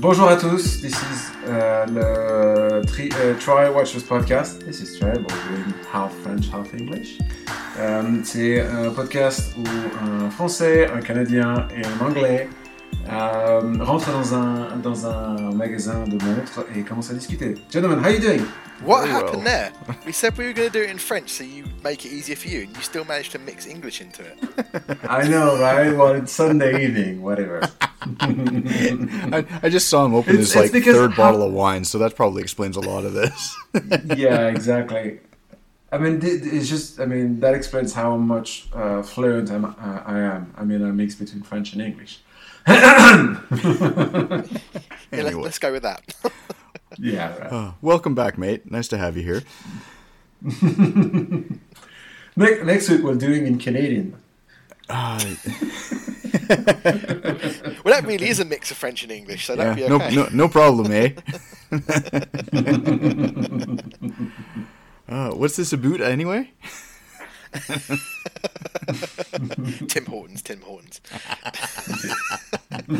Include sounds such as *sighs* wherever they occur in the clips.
Bonjour à tous, this is uh, tri- uh, Try Watchers Podcast. This is Try, doing half French, half English. Um, c'est un podcast où un Français, un Canadien et un Anglais um, rentrent dans un, dans un magasin de montres et commencent à discuter. Gentlemen, how are you doing? What Very happened well. there? We said we were going to do it in French so you make it easier for you, and you still managed to mix English into it. *laughs* I know, right? Well, it's Sunday evening, whatever. *laughs* I, I just saw him open It's- his like it's because third how- bottle of wine, so that probably explains a lot of this. *laughs* yeah, exactly. I mean, th- th- it's just, I mean, that explains how much uh, fluent I'm, uh, I am. I mean, I mix between French and English. *laughs* Yeah, let's, Anyway. let's go with that. *laughs* Yeah, right. Uh, welcome back, mate. Nice to have you here. *laughs* Ne- next week, we're doing in Canadian. Uh, well, that really is a mix of French and English, so yeah, that'd be no, no, no problem, eh? uh, what's this about anyway? *laughs* Tim Hortons, Tim Hortons.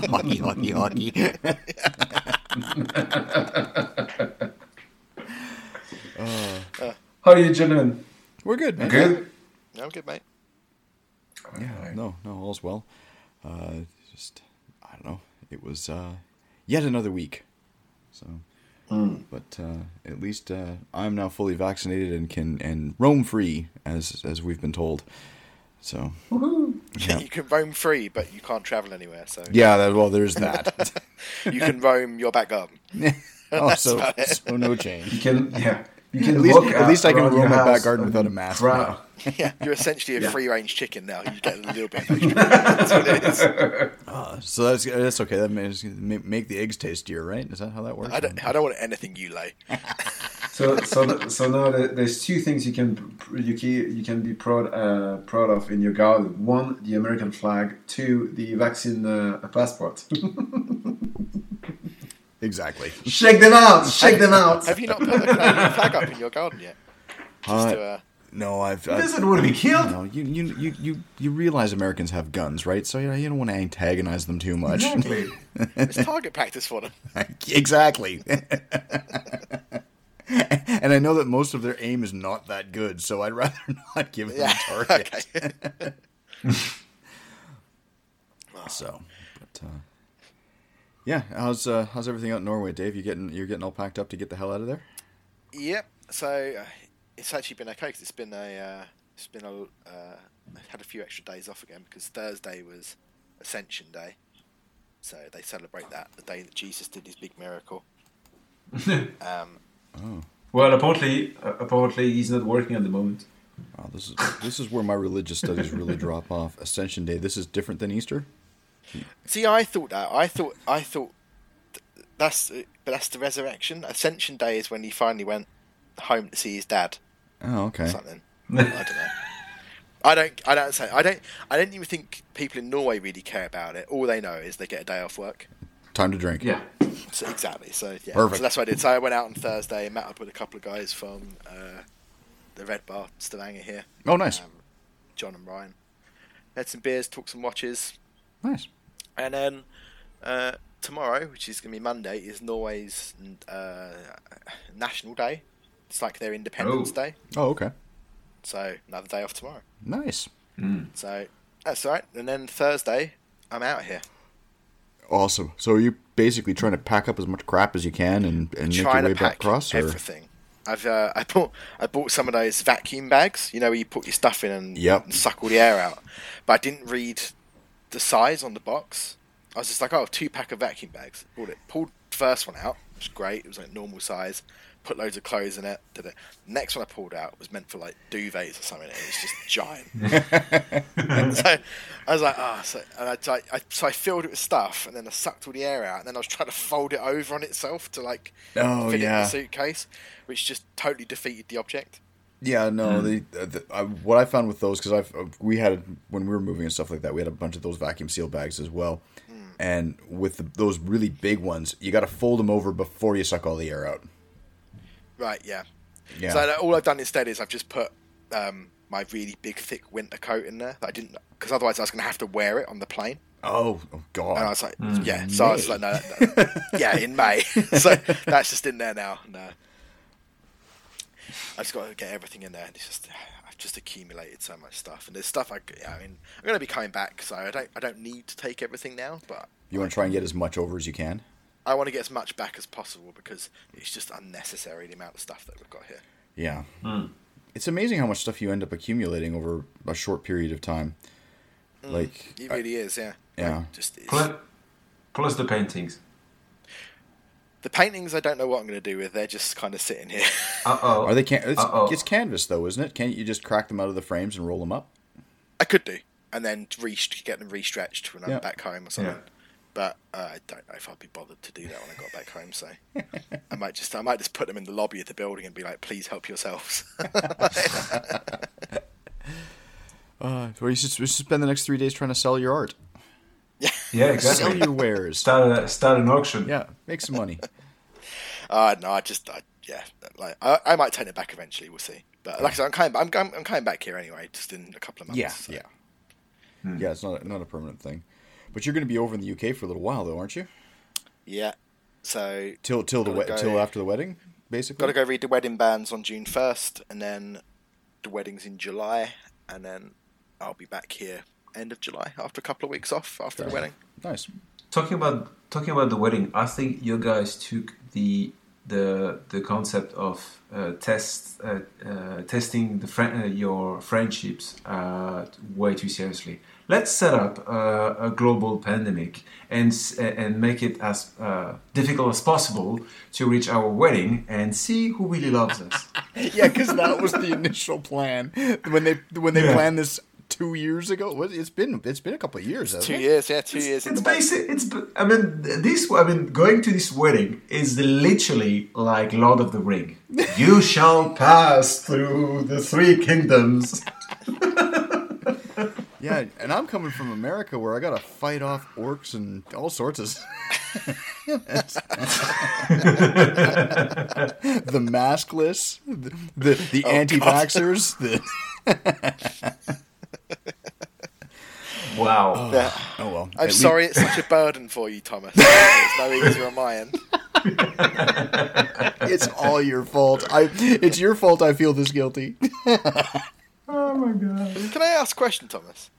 hockey, hockey, hockey. How are you, gentlemen? We're good, man. Good? No, I'm good, mate. Yeah, no, no, all's well. Uh, just, I don't know. It was uh, yet another week. So, but uh, at least uh, I'm now fully vaccinated and can and roam free, as as we've been told. So, Yeah. *laughs* you can roam free, but you can't travel anywhere, so yeah, that, well, there's that. *laughs* you can roam your back garden. *laughs* oh, so, so no change. You can, yeah. You can At least- walk at least I can around roam my back garden without a mask prow- now. *laughs* Yeah, you're essentially a Yeah. free-range chicken now. You get a little bit. Of *laughs* extra. That's what it is. Uh, *laughs* so that's that's okay. That makes make, make the eggs tastier, right? Is that how that works? I don't. I don't want anything you lay. So, so, so now there's two things you can you can, you can be proud uh, proud of in your garden. One, the American flag. Two, the vaccine uh, passport. Exactly. Shake them out! Shake them out! Have you not put a Canadian flag up in your garden yet? Just Uh, to, uh, No, I've. He I've doesn't want to be you killed. know, you, you you you you realize Americans have guns, right? So you know, you don't want to antagonize them too much. Exactly. *laughs* it's target practice for them. *laughs* exactly. *laughs* and I know that most of their aim is not that good, so I'd rather not give them Yeah. a target. okay. So, but uh, yeah, how's uh, how's everything out in Norway, Dave? You getting you're getting all packed up to get the hell out of there? Yep. So uh, it's actually been okay because it's been a uh, it's been a uh, had a few extra days off again because Thursday was Ascension Day, so they celebrate that the day that Jesus did his big miracle. *laughs* um, Well, apparently, uh, apparently he's not working at the moment. Oh, this is this is where my religious studies really *laughs* drop off. Ascension Day. This is different than Easter. See, I thought that I thought I thought that's but that's the resurrection. Ascension Day is when he finally went home to see his dad. Oh, okay. something. I don't know. I don't. I don't say. I don't. I don't even think people in Norway really care about it. All they know is they get a day off work. Time to drink. Yeah. So, exactly. So yeah. Perfect. So that's what I did. So I went out on Thursday and met up with a couple of guys from uh, the Red Bar Stavanger here. Oh, nice, Um, John and Ryan. Had some beers, took some watches, nice. And then uh, tomorrow, which is going to be Monday, is Norway's uh, National Day. It's like their Independence Oh. Day. Oh, okay. So another day off tomorrow. Nice. So that's all right. And then Thursday, I'm out here. Awesome. So are you basically trying to pack up as much crap as you can and, and make your trying way to back pack across? Or? everything. I've uh, I bought I bought some of those vacuum bags. You know where you put your stuff in and, Yep. and suck all the air out. But I didn't read the size on the box. I was just like, oh, two pack of vacuum bags. Bought it. Pulled the first one out. It was great. It was like normal size. Put loads of clothes in it. Did it. Next one I pulled out was meant for like duvets or something. It was just *laughs* giant. *laughs* so I was like, ah, so, and I, I, I, so I filled it with stuff, and then I sucked all the air out, and then I was trying to fold it over on itself to like Oh, fit it in the suitcase, which just totally defeated the object. Yeah, no. The, uh, the uh, what I found with those because I've uh, we had when we were moving and stuff like that, we had a bunch of those vacuum seal bags as well. And with the, those really big ones, you got to fold them over before you suck all the air out. Right, yeah. Yeah. So all I've done instead is I've just put um, my really big thick winter coat in there. I didn't because otherwise I was going to have to wear it on the plane. Oh, oh God! And I was like, mm. yeah. So May. I was like, no, no. *laughs* yeah, in May. *laughs* so that's just in there now. No, I just got to get everything in there. And it's just I've just accumulated so much stuff, and there's stuff I, I mean, I'm going to be coming back, so I don't I don't need to take everything now, but you want to try and get as much over as you can. I want to get as much back as possible because it's just unnecessary the amount of stuff that we've got here. Yeah. Mm. It's amazing how much stuff you end up accumulating over a short period of time. Mm, like it really I, is, yeah. Yeah. Like, just plus, plus the paintings. The paintings, I don't know what I'm going to do with. They're just kind of sitting here. *laughs* Uh oh. Are they? Can- it's, it's, canvas though, isn't it? Can't you just crack them out of the frames and roll them up? I could do, and then re- get them restretched when I'm yeah. back home or something. Yeah. But uh, I don't know if I'd be bothered to do that when I got back home. So *laughs* I might just I might just put them in the lobby of the building and be like, "Please help yourselves." *laughs* uh, well, you should, you should spend the next three days trying to sell your art. Yeah, *laughs* yeah, exactly. Sell your wares. Start a, start an auction. Yeah, make some money. *laughs* uh, no, I just, I, yeah, like I, I might turn it back eventually. We'll see. But like I said, I'm coming, I'm, I'm, I'm coming back here anyway, just in a couple of months. Yeah, so. yeah, hmm. yeah. It's not not a permanent thing. But you're going to be over in the UK for a little while, though, aren't you? Yeah. So till till the we- go, till after the wedding, basically. Got to go read the wedding banns on June first, and then the wedding's in July, and then I'll be back here end of July after a couple of weeks off after the wedding. Nice. Talking about talking about the wedding, I think you guys took the the the concept of uh, test uh, uh, testing the fr- uh, your friendships uh, way too seriously let's set up a, a global pandemic and and make it as uh, difficult as possible to reach our wedding and see who really loves us. *laughs* yeah, because that was the initial plan when they when they yeah. planned this two years ago. It's been it's been a couple of years. two it? years, yeah, two it's, years. It's basic. It's I mean this. I mean going to this wedding is literally like Lord of the Ring. *laughs* you shall pass through the three kingdoms. *laughs* Yeah, and I'm coming from America where I got to fight off orcs and all sorts of. *laughs* the maskless, the the, the oh, anti-vaxxers, the. Wow. Oh, yeah. oh well. I'm At sorry, least... it's such a burden for you, Thomas. *laughs* It's no easier on my end. it's all your fault. I. It's your fault. I feel this guilty. *laughs* Oh my god. Can I ask a question, Thomas?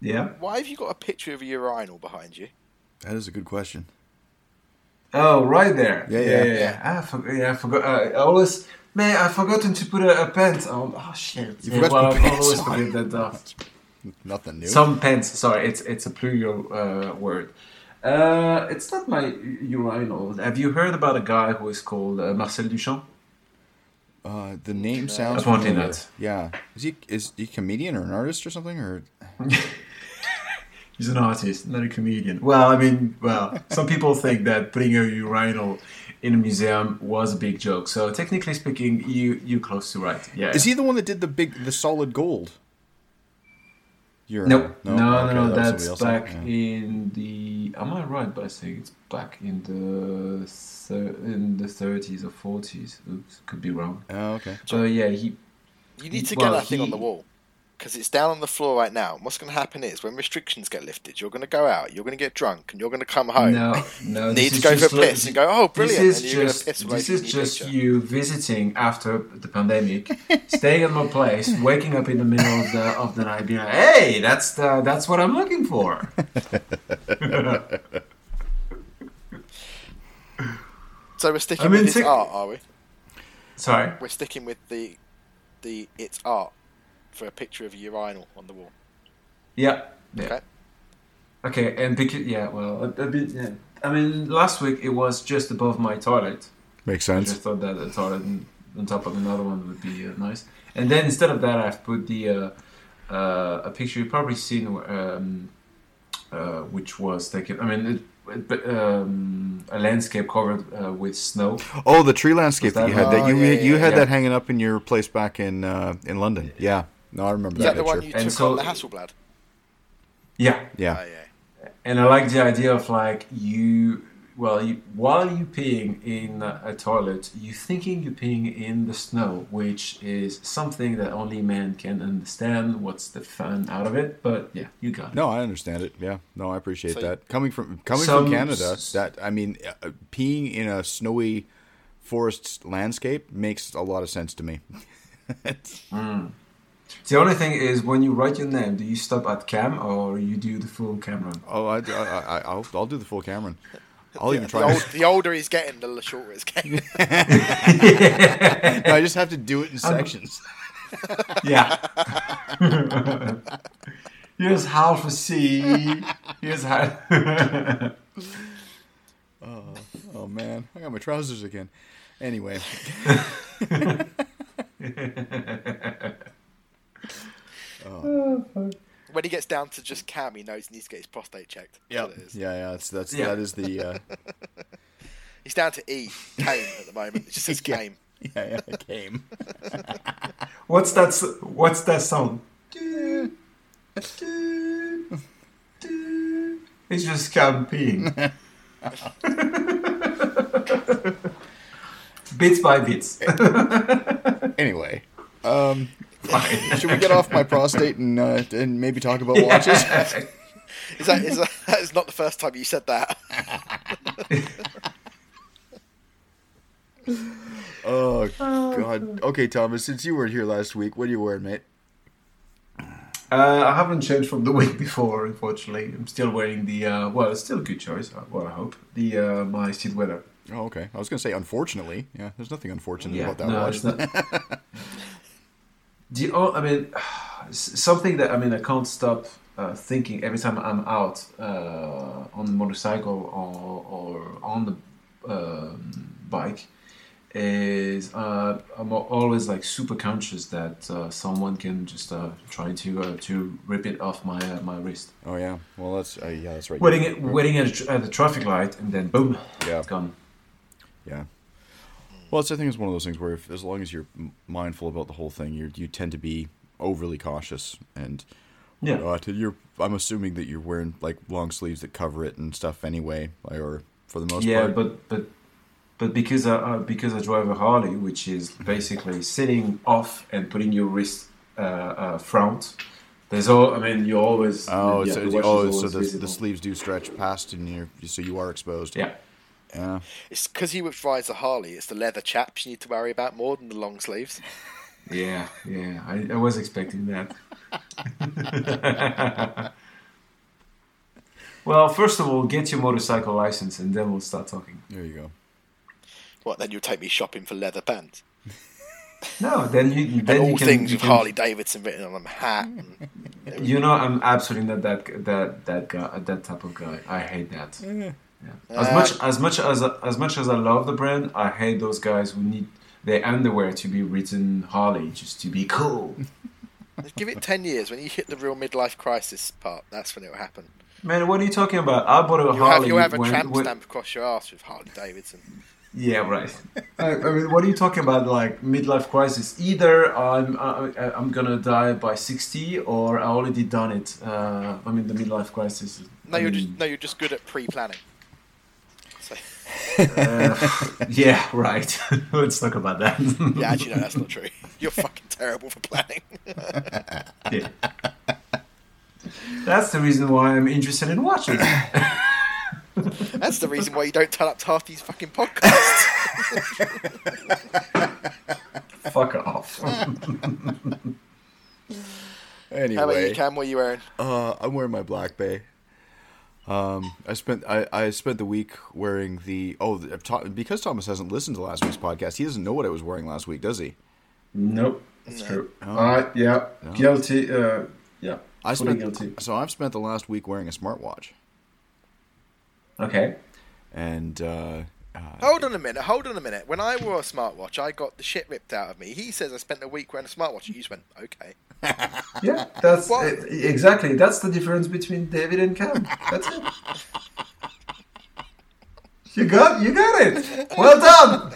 Yeah. Why have you got a picture of a urinal behind you? That is a good question. Oh, right there. Yeah, yeah, yeah. yeah. Ah, I forgot. Yeah, I forgot. Uh, I always, man, I've forgotten to put a, a pants on. Oh shit. You yeah, well, I always forget that stuff. Nothing new. Some pants. Sorry, it's it's a plural uh, word. Uh, it's not my urinal. Have you heard about a guy who is called uh, Marcel Duchamp? Uh, the name sounds. familiar. Yeah, is he is he a comedian or an artist or something or? *laughs* He's an artist, not a comedian. Well, I mean, well, some people think that putting a urinal in a museum was a big joke. So technically speaking, you you close to right. Yeah. Is he the one that did the big the solid gold? Urinal? Nope. No, no, okay, no, no. That's back yeah. in the. Am I right by saying it's back in the in the 30s or 40s? Oops, could be wrong. Oh, okay. So yeah, he. You need to well, get that he, thing on the wall because it's down on the floor right now. What's going to happen is when restrictions get lifted, you're going to go out, you're going to get drunk, and you're going to come home. No, no. *laughs* need to go for a piss and go, oh, brilliant. This is just, this is just you visiting after the pandemic, staying at my place, waking up in the middle of the of the night, being like, hey, that's the, that's what I'm looking for. *laughs* so we're sticking I mean, with its art, are we? Sorry, we're sticking with the the its art for a picture of a urinal on the wall. Yeah. yeah. Okay. Okay, and because yeah, well, a, a, bit. Yeah. I mean, last week it was just above my toilet. Makes sense. I just thought that a toilet on top of another one would be uh, nice. And then instead of that, I've put the uh, uh, a picture you've probably seen, um, uh, which was taken. I mean, it, um, a landscape covered uh, with snow. Oh, the tree landscape that, that, you had. that you oh, yeah, you had yeah. that hanging up in your place back in uh, in London. Yeah. No, I remember Is that. that the one you and took so, on the Hasselblad? Yeah. Yeah. Oh, yeah. And I like the idea of like you well, you, while you're peeing in a toilet, you thinking you're peeing in the snow, which is something that only man can understand. What's the fun out of it? But yeah, you got it. No, I understand it. Yeah, no, I appreciate So- that. Coming from coming Some- from Canada, that I mean, uh, peeing in a snowy forest landscape makes a lot of sense to me. *laughs* The only thing is, when you write your name, do you stop at Cam or you do the full Cameron? Oh, I, I, I, I'll, I'll do the full Cameron. I'll even The, try. old, the older he's getting, the shorter it's getting. *laughs* *laughs* No, I just have to do it in um, sections. *laughs* Yeah. Here's half a C. Here's half. oh, Oh man, I got my trousers again. Anyway, when he gets down to just Cam, he knows he needs to get his prostate checked. That's yeah, what it is. yeah, yeah. That's that's Yeah. that is the uh, *laughs* He's down to E, Kane at the moment. It just says *laughs* Yeah. Kame. *laughs* yeah, yeah. It came. What's that? What's that song? It's just Cam peeing. bits by bits. Anyway, um, should we get off my prostate and uh, and maybe talk about watches? *laughs* Is that, is that, that is not the first time you said that. *laughs* Oh God. Okay, Thomas. Since you weren't here last week, what are you wearing, mate? Uh, I haven't changed from the *laughs* week before, unfortunately. I'm still wearing the, uh, well, it's still a good choice, uh, well, I hope. The, uh, my seat Weather. Oh, okay. I was gonna say, unfortunately, yeah. There's nothing unfortunate about that no, watch. The, oh, I mean, *sighs* something that, I mean, I can't stop uh, thinking every time I'm out uh, on the motorcycle or, or on the um, bike is uh, I'm always like super conscious that uh, someone can just uh, try to uh, to rip it off my uh, my wrist. Oh yeah. Well, that's uh, yeah, that's right. waiting at, waiting at a, at a traffic light and then boom, Yeah. it's gone. Yeah. Well, it's I think it's one of those things where if, as long as you're mindful about the whole thing, you you tend to be overly cautious and Yeah. uh, to, you're I'm assuming that you're wearing like long sleeves that cover it and stuff anyway, or for the most yeah, part. Yeah, but but but because I uh, because I drive a Harley, which is basically sitting off and putting your wrist uh, uh, front. There's all. I mean, you always. Oh, yeah, so, the oh, so the, the sleeves do stretch past, and you're so you are exposed. Yeah. Yeah. It's because he rides a Harley. It's the leather chaps you need to worry about more than the long sleeves. *laughs* Yeah, yeah. I, I was expecting that. *laughs* well, first of all, get your motorcycle license, and then we'll start talking. There you go. What? Then you'll take me shopping for leather pants *laughs* No, then you then and you all can, things you with Harley Davidson written on them, hat. You know, I'm absolutely not that that that guy, that type of guy. I hate that. Yeah. As Uh, much as much as as much as I love the brand, I hate those guys who need their underwear to be written Harley just to be cool. *laughs* give it ten years. When you hit the real midlife crisis part, that's when it will happen. Man, what are you talking about? I bought a You'll Harley. have, you'll have a when- tramp when- stamp across your ass with Harley Davidson. *laughs* Yeah, right. I, I mean, what are you talking about? Like midlife crisis? Either I'm I, I- I'm gonna die by sixty, or I already done it. Uh, I mean, the midlife crisis. No, I you're mean, just no, you're just good at pre-planning. So, uh, *laughs* yeah, right. *laughs* Let's talk about that. yeah, actually, no, that's not *laughs* true. You're fucking terrible for planning. Yeah. That's the reason why I'm interested in watching. That's the reason why you don't turn up to half these fucking podcasts. Fuck off. Anyway, How about you, Cam? What are you wearing? Uh, I'm wearing my Black Bay. Um, I spent I, I spent the week wearing the oh the, because Thomas hasn't listened to last week's podcast. He doesn't know what I was wearing last week, does he? nope, that's true. No. Uh, yeah, No. guilty. Uh, yeah, I spent guilty. so I've spent the last week wearing a smartwatch, Okay. and uh, uh, Hold on a minute. Hold on a minute. When I wore a smartwatch, I got the shit ripped out of me. He says I spent a week wearing a smartwatch. You just went, okay. *laughs* Yeah, that's What? uh, exactly. That's the difference between David and Cam. That's it. You got, you got it. Well done.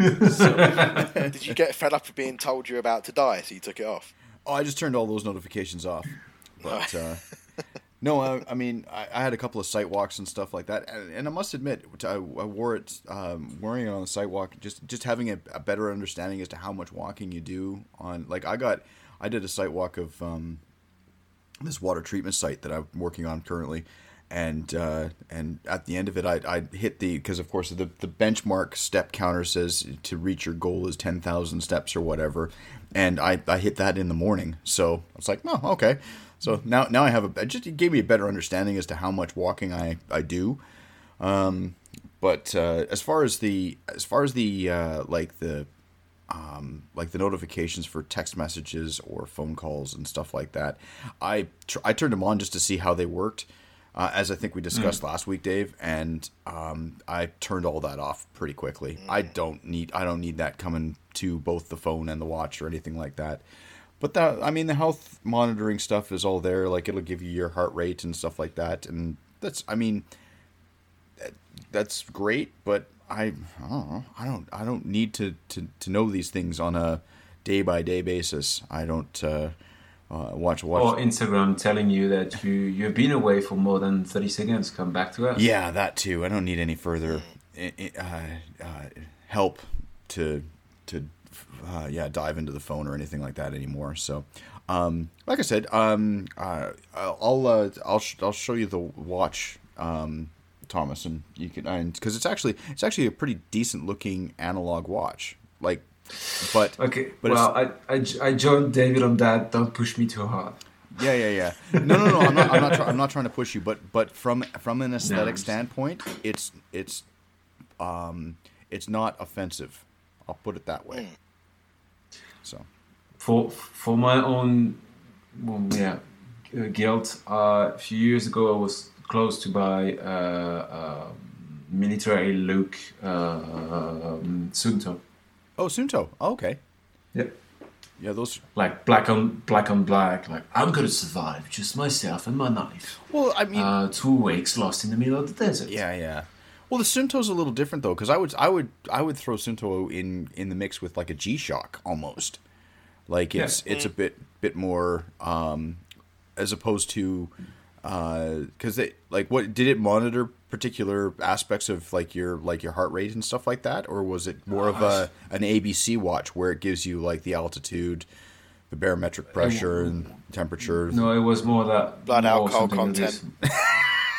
*laughs* Did you get fed up of being told you're about to die, so you took it off? oh, I just turned all those notifications off. But *laughs* uh, no, I, I mean, I, I, had a couple of site walks and stuff like that, and, and I must admit, I, I wore it, um, wearing it on the site walk, just just having a, a, better understanding as to how much walking you do on. Like, I got, I did a site walk of um, this water treatment site that I'm working on currently, and uh, and at the end of it, I I hit the because of course the the benchmark step counter says to reach your goal is ten thousand steps or whatever, and I I hit that in the morning, so I was like, oh okay. So now now I have a just it gave me a better understanding as to how much walking I I do. Um, but uh, as far as the as far as the uh, like the um, like the notifications for text messages or phone calls and stuff like that, I tr- I turned them on just to see how they worked. Uh, as I think we discussed mm. last week, Dave, and um, I turned all that off pretty quickly. Mm. I don't need I don't need that coming to both the phone and the watch or anything like that. But that I mean the health monitoring stuff is all there. Like it'll give you your heart rate and stuff like that, and that's I mean that's great. But I, I don't know. I don't I don't need to to, to know these things on a day by day basis. I don't. Uh, uh, watch watch or Instagram telling you that you you've been away for more than 30 seconds come back to us yeah that too I don't need any further uh, uh, help to to uh, yeah dive into the phone or anything like that anymore. So, um, like I said, um, uh, I'll uh, I'll sh- I'll show you the watch, um, Thomas, and you can because it's actually it's actually a pretty decent looking analog watch. Like, but okay. But well, I, I I joined David on that. Don't push me too hard. Yeah, yeah, yeah. No, no, no. I'm not. I'm not, try, I'm not trying to push you, but but from from an aesthetic no, standpoint, it's it's um it's not offensive. I'll put it that way. So, for for my own, well, yeah, uh, guilt. Uh, a few years ago, I was close to buy uh, uh military look uh, um, Suunto. Oh, Suunto. Oh, okay. Yeah. Yeah, those like black on black on black. Like I'm gonna survive, just myself and my knife. Well, I mean, uh, two weeks lost in the middle of the desert. Yeah, yeah. Well, the Suunto's a little different though, because I would I would I would throw Suunto in in the mix with like a G Shock almost. Like it's yeah. it's a bit bit more um, as opposed to because uh, they like what did it monitor particular aspects of like your like your heart rate and stuff like that, or was it more of a an ABC watch where it gives you like the altitude? the barometric pressure and temperature. No, it was more that blood alcohol content. *laughs*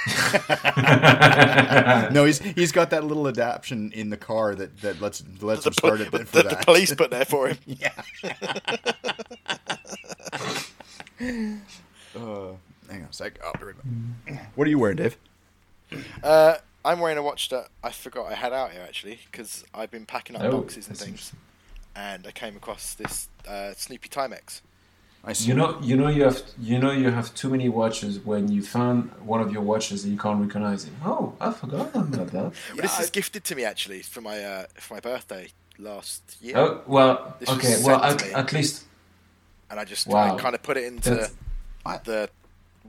*laughs* no, he's he's got that little adaptation in the car that, that lets lets the, him start it for the, that. The police put there for him. *laughs* yeah. *laughs* uh, hang on a sec. Oh, what are you wearing, Dave? Uh, I'm wearing a watch that I forgot I had out here actually because I've been packing up oh, boxes and things, and I came across this uh, Snoopy Timex. I see. You know, you know, you have, you know, you have too many watches. When you found one of your watches and you can't recognize it. Oh, I forgot about that. *laughs* well, yeah, this I... is gifted to me actually for my uh, for my birthday last year. Oh well, this okay. Well, at, at, least. And I just wow. I kind of put it into That's... the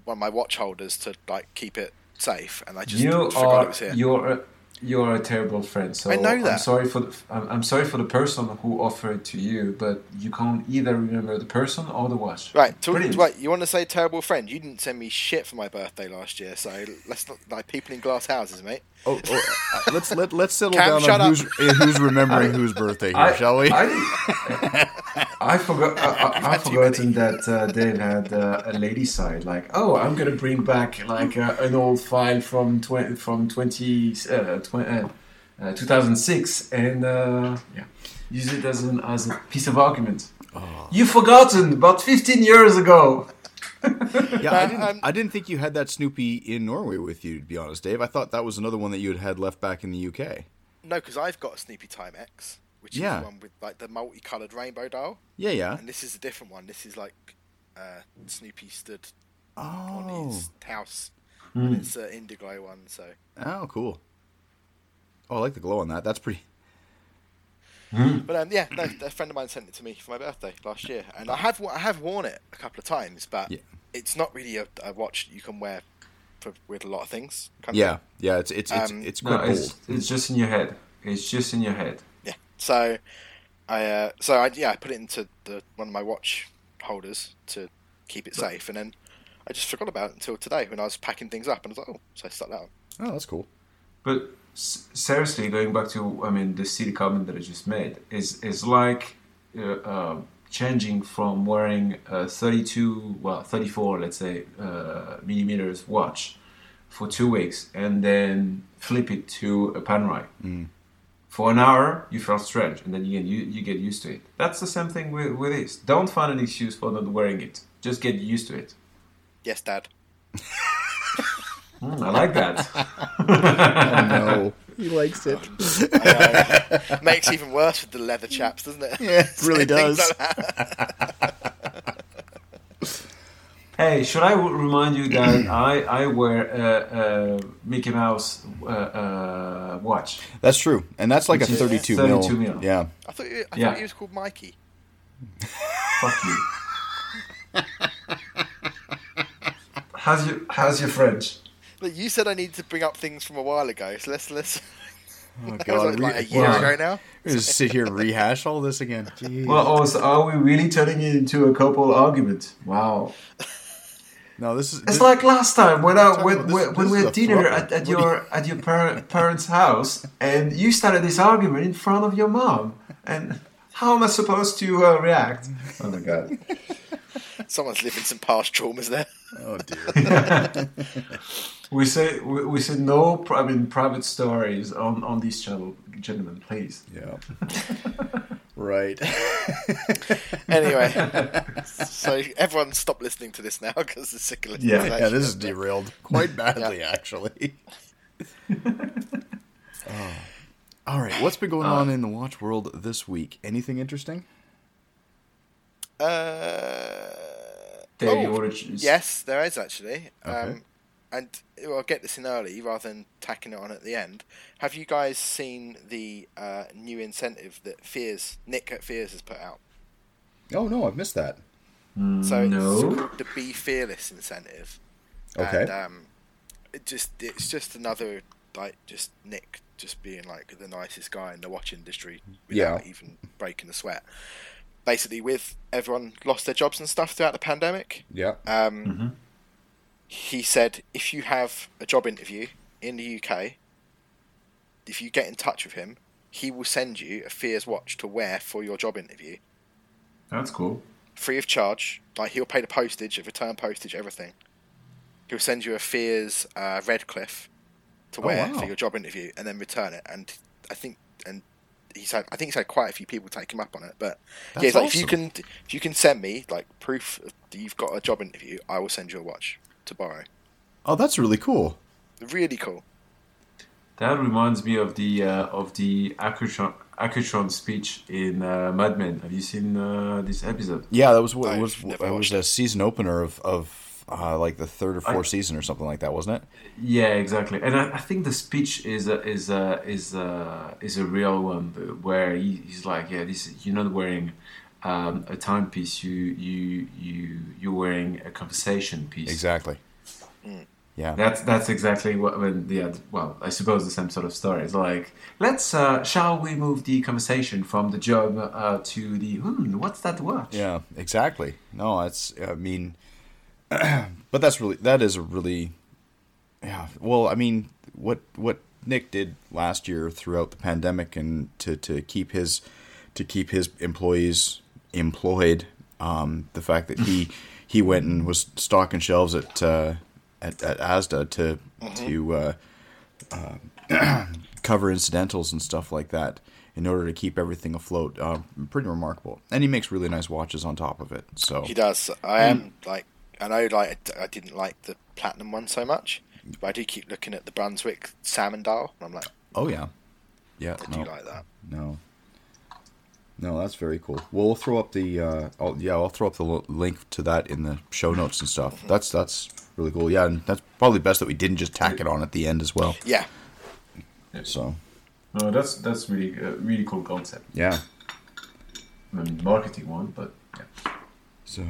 one of my watch holders to like keep it safe, and I just you forgot are, it was here. You're you're a terrible friend. So I know that. I'm sorry for the, I'm sorry for the person who offered it to you, but you can't either remember the person or the watch. Right. To, right. You want to say terrible friend? You didn't send me shit for my birthday last year, so let's not like people in glass houses, mate. Oh, oh uh, let's let let's settle Cam, down on who's, eh, who's remembering whose birthday here, I, shall we? I, *laughs* I forgot. I, I forgotten that uh, Dave had uh, a lady side. Like, oh, I'm gonna bring back like uh, an old file from twenty from twenty. Uh, 20, uh, 2006, and yeah, use it as an as a piece of argument. Oh. You've forgotten about 15 years ago yeah, I didn't, I didn't think you had that Snoopy in Norway with you, to be honest, Dave. I thought that was another one that you had had left back in the UK. No, because I've got a Snoopy Timex, which yeah. is the one with like the multicolored rainbow dial. Yeah, yeah. And this is a different one. This is like uh, Snoopy stood oh. on his house, mm. and it's an indigo one. So. Oh, cool. Oh, I like the glow on that. That's pretty. Mm. But um, yeah, no, a friend of mine sent it to me for my birthday last year, and I have I have worn it a couple of times, but yeah. it's not really a, a, watch you can wear for, with a lot of things. Yeah, of. yeah, it's it's it's, um, it's quite no, it's, it's, just in your head. It's just in your head. Yeah. So I uh, so I yeah I put it into the one of my watch holders to keep it safe, and then I just forgot about it until today when I was packing things up, and I was like, oh, so I stuck that on. Oh, that's cool. But s- seriously, going back to I mean the silly comment that I just made is is like uh, uh, changing from wearing a 32 well 34 let's say uh, millimeters watch for two weeks and then flip it to a panerai. Mm. For an hour, you felt strange, and then you get you, you get used to it. That's the same thing with, with this. Don't find an excuse for not wearing it. Just get used to it. Yes, Dad. *laughs* Mm, I like that. oh *laughs* no, he likes it. Makes it even worse with the leather chaps, doesn't it? Yeah, it really *laughs* does. like. *laughs* Hey, should I remind you that *clears throat* I, I wear a, a Mickey Mouse uh, uh, watch? That's true, and that's like a Which is 32, 32 mil. mil. Yeah, I thought you, I Yeah. thought he was called Mikey. Fuck you. how's your How's your French? But you said I needed to bring up things from a while ago, so let's let's. *laughs* Oh that was like, like a year wow. ago now. We're just sit here and rehash all this again. Jeez. *laughs* Well, also, are we really turning it into a couple argument? Wow. no, this is It's this- like last time when I when, this- when, when this we is had dinner at, at your *laughs* at your par- parents' house, and you started this argument in front of your mom. And how am I supposed to uh, react? Oh my god! Someone's living some past traumas there. oh dear. We say we, we say no. pri- I mean, private stories on on this channel, gentlemen, please. Yeah. *laughs* right. *laughs* Anyway, so everyone stop listening to this now because they're sick of. Yeah. Yeah, this is derailed quite *laughs* badly, actually. oh. All right, what's been going on in the watch world this week? Anything interesting? Uh, Dave, oh, you wanna choose? yes, there is actually. Okay. Um, and I'll get this in early rather than tacking it on at the end. Have you guys seen the uh, new incentive that Fears Nick at Fears has put out? Oh no, I've missed that. Mm, So it's no. called the Be Fearless incentive. Okay. And, um, it just it's just another like just Nick just being like the nicest guy in the watch industry without Yeah. even breaking the sweat. Basically, with everyone lost their jobs and stuff throughout the pandemic, Yeah. um, Mhm. He said if you have a job interview in the UK, if you get in touch with him, he will send you a Fears watch to wear for your job interview, That's cool. free of charge. Like he'll pay the postage, the return postage, everything. He'll send you a Fears uh, Redcliffe to Oh, wear wow. for your job interview, and then return it. And I think, and he's had, I think he's had quite a few people take him up on it. But That's yeah, he's like, if you can, if you can send me like proof that you've got a job interview, I will send you a watch to buy. Oh, that's really cool. Really cool. That reminds me of the uh, of the Accutron, Accutron speech in uh, Mad Men. Have you seen uh, this episode? Yeah, that was what I've was never it was watched a season opener of of uh, like the third or I- fourth season or something like that, wasn't it? Yeah, exactly. And I, I think the speech is a, is a, is a, is a real one where he, he's like, yeah, this you're not wearing um, a timepiece. You you you you're wearing a conversation piece. Exactly. Mm. Yeah. That's that's exactly what when the well, I suppose the same sort of story. It's like, let's uh, shall we move the conversation from the job uh, to the hmm, what's that watch? Yeah, exactly. No, that's I mean, *clears throat* but that's really that is a really, yeah. Well, I mean, what what Nick did last year throughout the pandemic and to to keep his to keep his employees employed. Um, the fact that he he went and was stocking shelves at uh, at, at ASDA to to uh, uh, *clears throat* cover incidentals and stuff like that in order to keep everything afloat. Uh, pretty remarkable, and he makes really nice watches on top of it. So He does. I am like, I know, like I didn't like the platinum one so much, but I do keep looking at the Brunswick salmon dial, and I'm like, oh yeah, yeah, I do no, like that. no, no, that's very cool. We'll throw up the uh, I'll, yeah, I'll throw up the l- link to that in the show notes and stuff. That's that's really cool. Yeah, and that's probably best that we didn't just tack it on at the end as well. Yeah, So No, that's that's really a really cool concept. yeah, I mean, marketing one, but yeah. so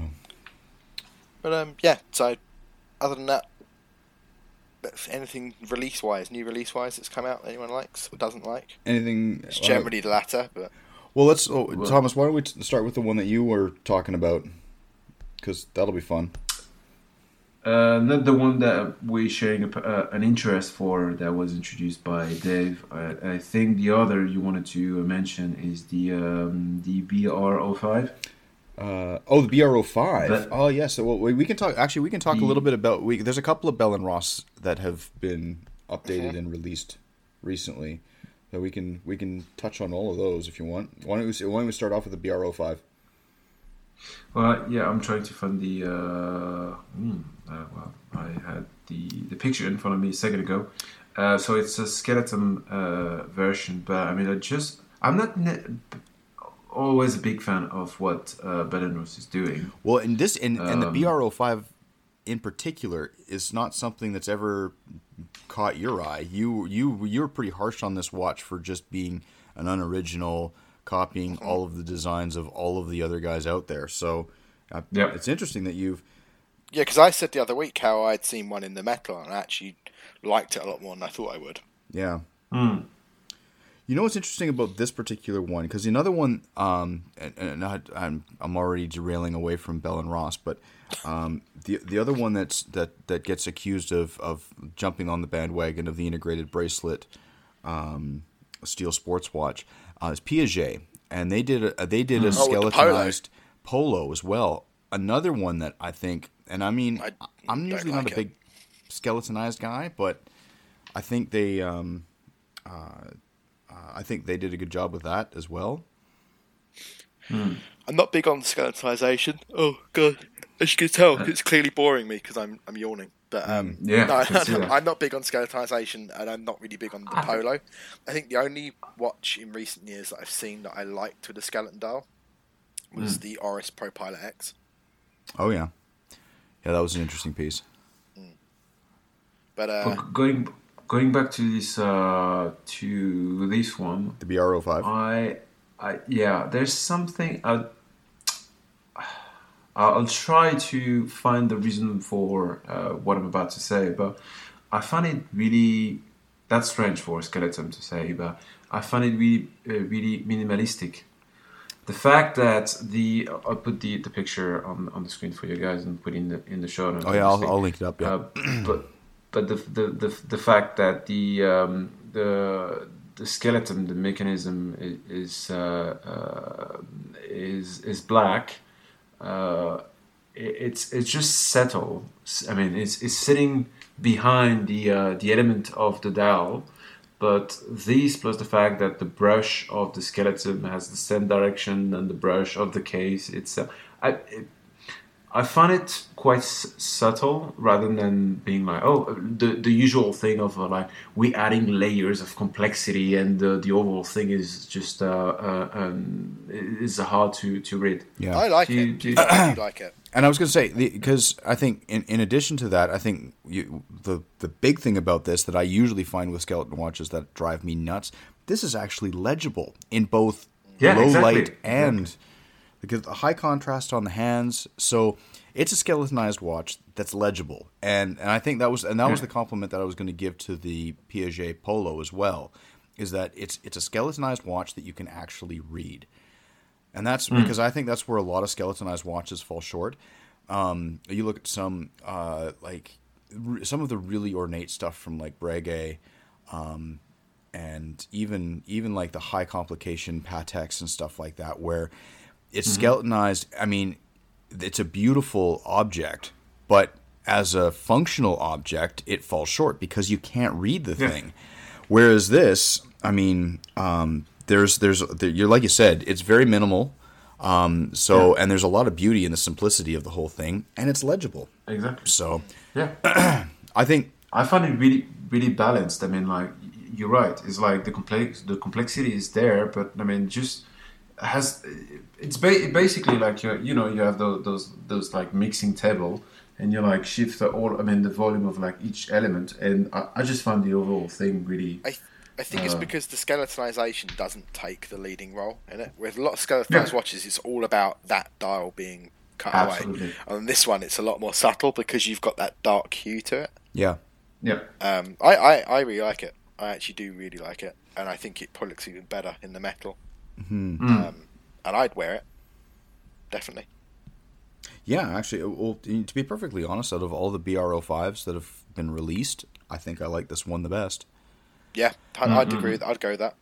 but um, yeah. So other than that, if anything release wise, new release wise that's come out that anyone likes or doesn't like? anything? It's uh, generally the latter, but Well, let's. Oh, Well- Thomas, why don't we t- start with the one that you were talking about? Because that'll be fun. Uh, not the one that we're sharing a, uh, an interest for that was introduced by Dave. I, I, think the other you wanted to mention is the um, the BR05. Uh, oh, the BR05. But, oh, yes. well, we can talk. Actually, we can talk the, a little bit about. We, there's a couple of Bell and Ross that have been updated uh-huh. and released recently. So we can we can touch on all of those if you want. Why don't we, why don't we start off with the BR05? Well, yeah, I'm trying to find the. Uh, mm, uh, well, I had the the picture in front of me a second ago. Uh, so it's a skeleton uh, version, but I mean, I just I'm not ne- always a big fan of what uh, Bell and Ross is doing. Well, in this, in, um, and the BR05 in particular is not something that's ever caught your eye. You you you're pretty harsh on this watch for just being an unoriginal copying mm-hmm. all of the designs of all of the other guys out there. So uh, yeah. it's interesting that you've. Yeah, because I said the other week how I'd seen one in the metal and I actually liked it a lot more than I thought I would. Yeah. Mm. You know what's interesting about this particular one? Because another one, um, and, and I, I'm I'm already derailing away from Bell and Ross, but um, the the other one that's that that gets accused of of jumping on the bandwagon of the integrated bracelet, um, steel sports watch uh, is Piaget, and they did a they did a oh, skeletonized polo. as well. Another one that I think, and I mean, I, am usually like not a big skeletonized guy, but I think they, um, uh, uh, I think they did a good job with that as well. Hmm. I'm not big on skeletonization. Oh god, as you can tell, it's clearly boring me because I'm I'm yawning. But um, mm, yeah, no, *laughs* I'm not big on skeletonization, and I'm not really big on the polo. I think the only watch in recent years that I've seen that I liked with the skeleton dial was mm. the Oris Pro Pilot X. Oh yeah, yeah, that was an interesting piece. Mm. But, uh, going going back to this uh, to this one, the BR05. I, I yeah, there's something. Uh, *sighs* I'll try to find the reason for uh, what I'm about to say, but I find it really that's strange for a skeleton to say, but I find it really uh, really minimalistic. The fact that the I'll put the, the picture on, on the screen for you guys and put in the in the show notes. Oh yeah, I'll, I'll, link it up. Yeah, uh, but but the, the the the fact that the um, the the skeleton, the mechanism is is, uh, uh, is, is black uh, it's it's just settle. I mean, it's it's sitting behind the uh, the element of the dial, but these plus the fact that the brush of the skeleton has the same direction and the brush of the case. It's I. It, I find it quite s- subtle rather than being like, oh, the, the usual thing of uh, like we adding layers of complexity and the, the overall thing is just uh, uh, um, is hard to, to read. Yeah, I like do you, it. Do you, I *coughs* like it. And I was going to say because I think in, in addition to that, I think you, the the big thing about this that I usually find with skeleton watches that drive me nuts, this is actually legible in both yeah, low exactly. light and. Because the high contrast on the hands. So it's a skeletonized watch that's legible, and and I think that was and that was the compliment that I was going to give to the Piaget Polo as well, is that it's it's a skeletonized watch that you can actually read, and that's mm. because I think that's where a lot of skeletonized watches fall short. Um, you look at some uh, like some of the really ornate stuff from like Breguet. Um, and even even like the high complication Pateks and stuff like that, where it's mm-hmm. skeletonized. I mean, it's a beautiful object, but as a functional object, it falls short because you can't read the yeah. thing. Whereas this, I mean, um, there's there's you're like you said, it's very minimal. Um, so yeah. and there's a lot of beauty in the simplicity of the whole thing, and it's legible. Exactly. So yeah, *clears throat* I think I find it really really balanced. I mean, like you're right. It's like the complex the complexity is there, but I mean, just has it's ba- basically like you you know you have those, those those like mixing table and you like shift the all I mean the volume of like each element and I, I just find the overall thing really. I, I think uh, it's because the skeletonization doesn't take the leading role in it. With a lot of skeletonized yeah. watches, it's all about that dial being cut Absolutely. away. And this one, it's a lot more subtle because you've got that dark hue to it. Yeah, yeah. Um, I, I, I really like it. I actually do really like it, and I think it probably looks even better in the metal. Mm-hmm. Um, and I'd wear it, definitely. Yeah, actually, well, to be perfectly honest, out of all the BR05s that have been released, I think I like this one the best. Yeah, I'd mm-hmm. agree. With, I'd go with that.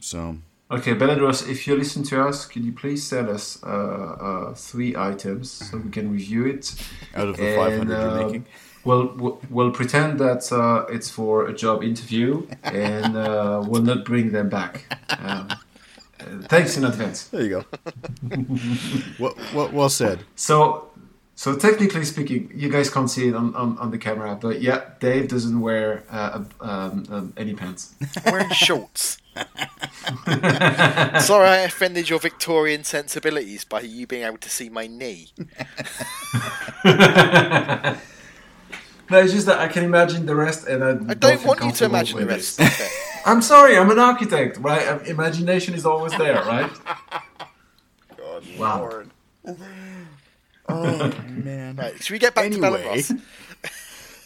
So. Okay, Bell and Ross, if you listen to us, could you please sell us uh, uh, three items so we can review it? Out of the and, 500 uh, you're making? We'll, we'll pretend that uh, it's for a job interview and uh, we'll not bring them back. Um, thanks in advance. There you go. *laughs* well, well, well said. So, so technically speaking, you guys can't see it on, on, on the camera, but yeah, Dave doesn't wear uh, um, um, any pants. wearing shorts. *laughs* Sorry, I offended your Victorian sensibilities by you being able to see my knee. *laughs* No, it's just that I can imagine the rest, and I, I don't, don't want you to imagine the rest. *laughs* I'm sorry, I'm an architect, right? Um, imagination is always there, right? God, wow. Lord. Oh man! Right, should we get back anyway, to Bell Ross?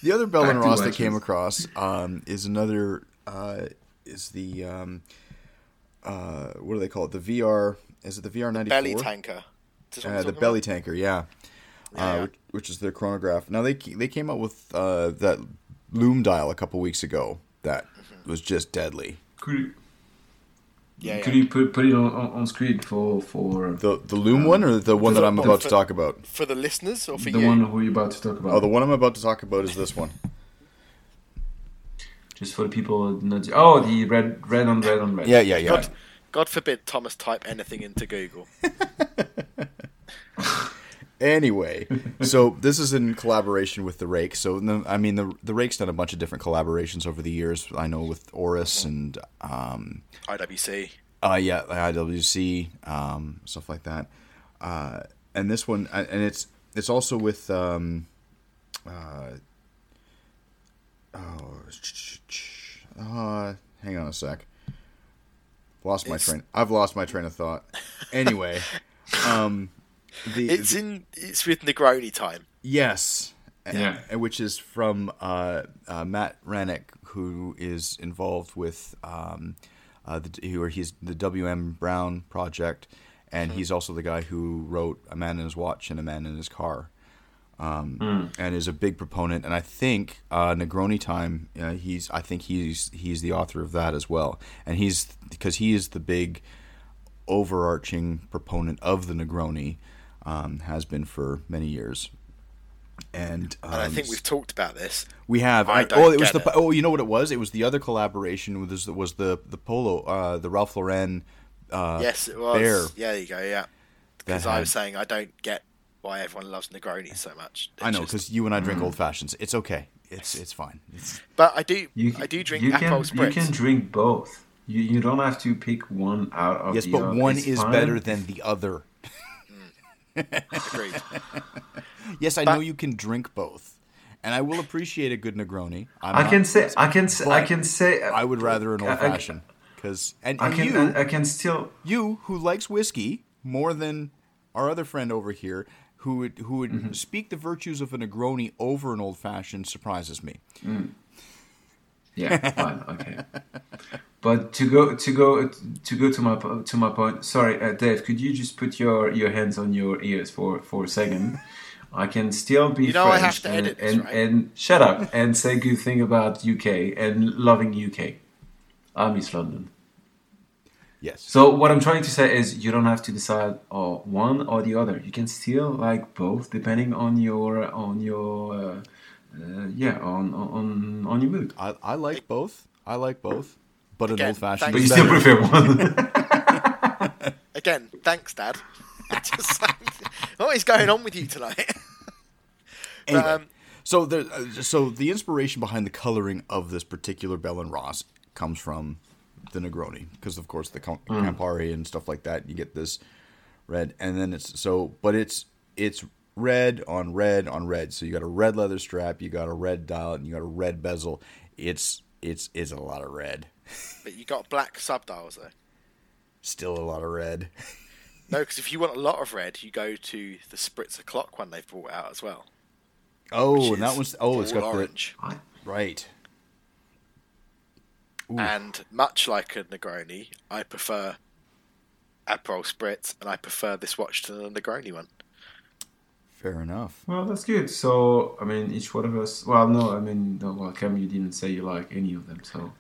the other Bell and Ross that came across um, is another uh, is the um, uh, what do they call it? The BR is it the BR ninety four? Belly tanker. Uh, the belly about? tanker, yeah. Uh, yeah. Uh, which is their chronograph. Now they they came out with uh, that lume dial a couple weeks ago that mm-hmm. was just deadly. Could you, yeah, could yeah. you put put it on, on screen for for the the Lume one or the one that I'm about for, to talk about for the listeners or for the you? one who you're about to talk about? Oh, the one I'm about to talk about is this one. *laughs* Just for the people, not, oh, the red, red on red on red. Yeah, yeah, yeah. God, God forbid Thomas type anything into Google. *laughs* Anyway, so this is in collaboration with the Rake. So I mean, the the Rake's done a bunch of different collaborations over the years. I know with Oris and um, IWC. Uh, yeah, IWC um, stuff like that. Uh, and this one, and it's it's also with. Um, uh, oh, uh, hang on a sec. Lost my it's... train. I've lost my train of thought. Anyway, *laughs* um, the, it's the, in it's with Negroni time. Yes, yeah. And, which is from uh, uh, Matt Hranek, who is involved with um, uh, the, who he's the WM Brown project, and mm-hmm. he's also the guy who wrote A Man in His Watch and A Man in His Car. Um, mm. and is a big proponent. And I think uh, Negroni Time, uh, he's I think he's he's the author of that as well. And he's because he is the big overarching proponent of the Negroni um, has been for many years. And, um, and, I think we've talked about this. We have. I oh, it was the. It. Oh, you know what it was? It was the other collaboration. Was was the the polo, uh, the Ralph Lauren. Uh, yes, it was. Bear yeah, there you go. Yeah, because I was saying I don't get why everyone loves Negroni so much. It's I know because you and I drink mm. old fashions. It's okay. It's it's fine. It's... But I do. You, I do drink you can, You can drink both. You, you don't have to pick one out of yes, the but other. one it's is fine. better than the other. Agreed. *laughs* yes, I but, know you can drink both, and I will appreciate a good Negroni. I'm i can say, I can say, I can say, I would rather an old fashioned because, and, and I can, you, I can still, you who likes whiskey more than our other friend over here, who would who would mm-hmm. speak the virtues of a Negroni over an old fashioned, surprises me. Mm. Yeah, *laughs* fine, okay. But to go to go to go to my to my point. Sorry, uh, Dave. Could you just put your your hands on your ears for for a second? I can still be you know, French and, this, and, right? and, shut up and say good thing about UK and loving UK. I miss London. Yes. So what I'm trying to say is you don't have to decide or one or the other. You can still like both depending on your on your uh, uh, yeah on on on your mood. I, I like both. I like both but Again, an old fashioned. But you still prefer one. *laughs* Again, thanks, Dad. *laughs* Just what is going on with you tonight? *laughs* anyway, but, um, so the uh, so the inspiration behind the coloring of this particular Bell and Ross comes from the Negroni because of course the mm. Campari and stuff like that. You get this red, and then it's so, but it's it's red on red on red. So you got a red leather strap, you got a red dial, and you got a red bezel. It's it's it's a lot of red. *laughs* But you got black subdials though. Still a lot of red. *laughs* no, because if you want a lot of red, you go to the Spritzer clock one they've brought out as well. Oh, and that one's oh, it's got orange. The, right. Ooh. And much like a Negroni, I prefer Aperol Spritz, and I prefer this watch to the Negroni one. Fair enough. Well, that's good. So, I mean, each one of us. Well, no, I mean, no, well, Cam, you didn't say you like any of them, so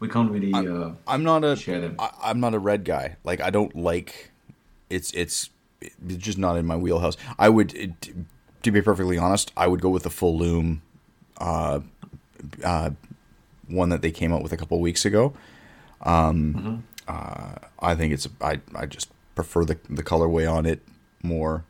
we can't really. I'm, uh, I'm not a. share them. I, I'm not a red guy. Like I don't like. It's it's it's just not in my wheelhouse. I would, it, to be perfectly honest, I would go with the full lume, uh, uh, one that they came out with a couple weeks ago. Um, uh, I think it's I I just prefer the the colorway on it more.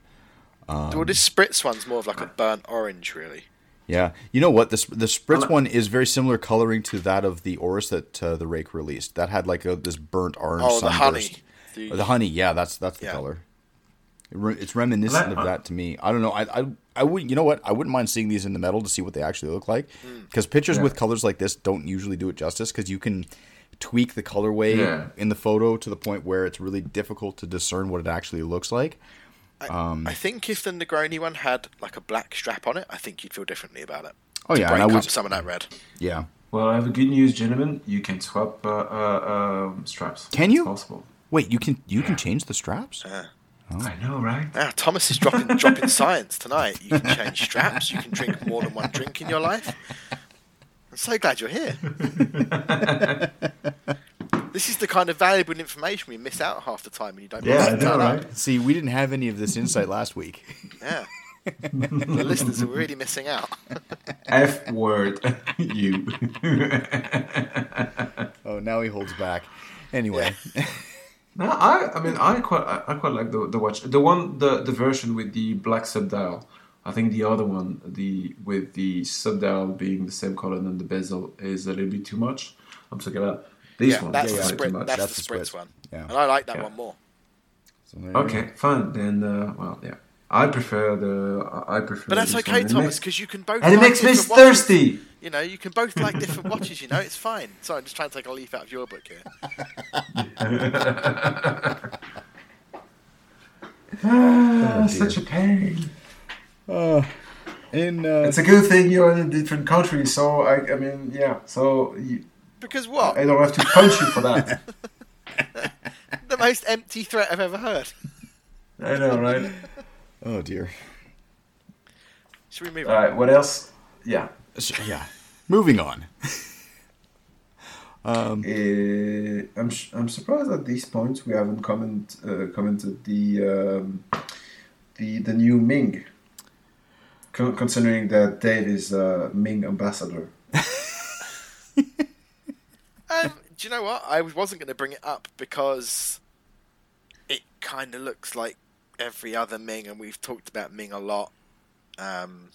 well, this spritz one's more of like a burnt orange, really. Yeah, you know what? The the spritz like- one is very similar coloring to that of the Oris that uh, the Rake released. That had like a this burnt orange. Oh, the sunburst. honey. The- Or the honey, yeah, that's that's the Yeah. color. It re- It's reminiscent Let- of that to me. I don't know. I I I would. You know what? I wouldn't mind seeing these in the metal to see what they actually look like. Because pictures Yeah. with colors like this don't usually do it justice. Because you can tweak the colorway Yeah. in the photo to the point where it's really difficult to discern what it actually looks like. I think if the Negroni one had like a black strap on it, I think you'd feel differently about it. Oh To yeah, and I up would. some of that red. Yeah. well, I have a good news, gentlemen. You can swap uh, uh, um, straps. Can It's you? possible. Wait, you can you can change the straps? I know, right? Ah, Thomas is dropping dropping *laughs* science tonight. You can change straps. You can drink more than one drink in your life. I'm so glad you're here. *laughs* this is the kind of valuable information we miss out half the time when you don't. Yeah, bother I to know, turn up. right? See, we didn't have any of this insight last week. Yeah. *laughs* the listeners are really missing out. F word, you. Oh, now he holds back. Anyway, No, I, I mean, I quite, I, I quite like the the watch. The one, the the version with the black subdial. I think the other one, the with the subdial being the same color than the bezel, is a little bit too much. I'm talking about this yeah, one. that's is the quite sprit. That's, That's the the spritz spritz. one. Yeah. And I like that Yeah. one more. So there you Okay, fine. Then, uh, well, yeah, I prefer the I prefer. But that's okay, one. And it Thomas, because you can both. And it makes me different watches. thirsty. You know, you can both like different watches. You know, it's fine. Sorry, I'm just trying to take a leaf out of your book here. Ah, such a pain. go. In uh, It's a good thing you're in a different country, so I, I mean, yeah. So you, Because what? I don't have to punch you for that. *laughs* The most empty threat I've ever heard. I know, right? oh dear. Should we move All on? right. What else? Yeah. So, yeah. Moving on. *laughs* Uh, I'm sh- I'm surprised at these points we haven't comment uh, commented the um, the the new Ming. Con- considering that Dave is uh, Ming ambassador. *laughs* Um, do you know what? I wasn't going to bring it up because it kind of looks like every other Ming, and we've talked about Ming a lot. Um,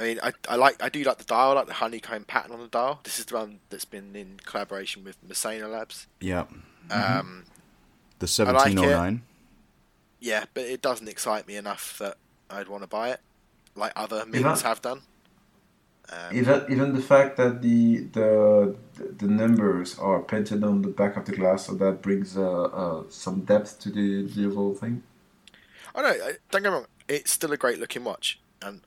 I mean, I, I like I do like the dial, I like the honeycomb pattern on the dial. This is the one that's been in collaboration with Massena Labs. Yeah. Um, The I like 1709. yeah, but it doesn't excite me enough that I'd want to buy it, like other Yeah. Mings have done. Um, Even even the fact that the the the numbers are painted on the back of the glass, so that brings uh, uh, some depth to the, the whole thing. Oh no, Don't get me wrong. It's still a great looking watch, and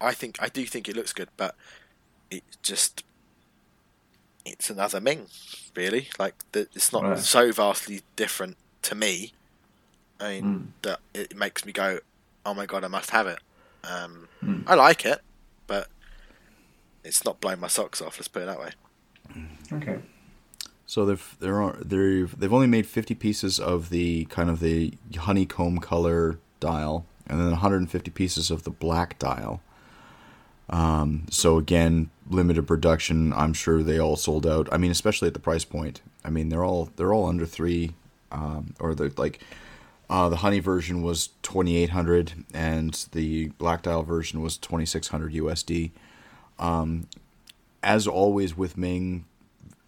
I think I do think it looks good. But it just it's another Ming, really. Like the, it's not Right. so vastly different to me. I mean Mm. that it makes me go, "Oh my god, I must have it." Um, Mm. I like it, but it's not blowing my socks off. Let's put it that way. Okay. So they've they're on- they've they've only made 50 pieces of the kind of the honeycomb color dial, and then 150 pieces of the black dial. Um, so again, limited production. I'm sure they all sold out. I mean, especially at the price point. I mean, they're all they're all under three, um, or they're like uh, the honey version was 2,800, and the black dial version was 2,600 USD. Um, as always with Ming,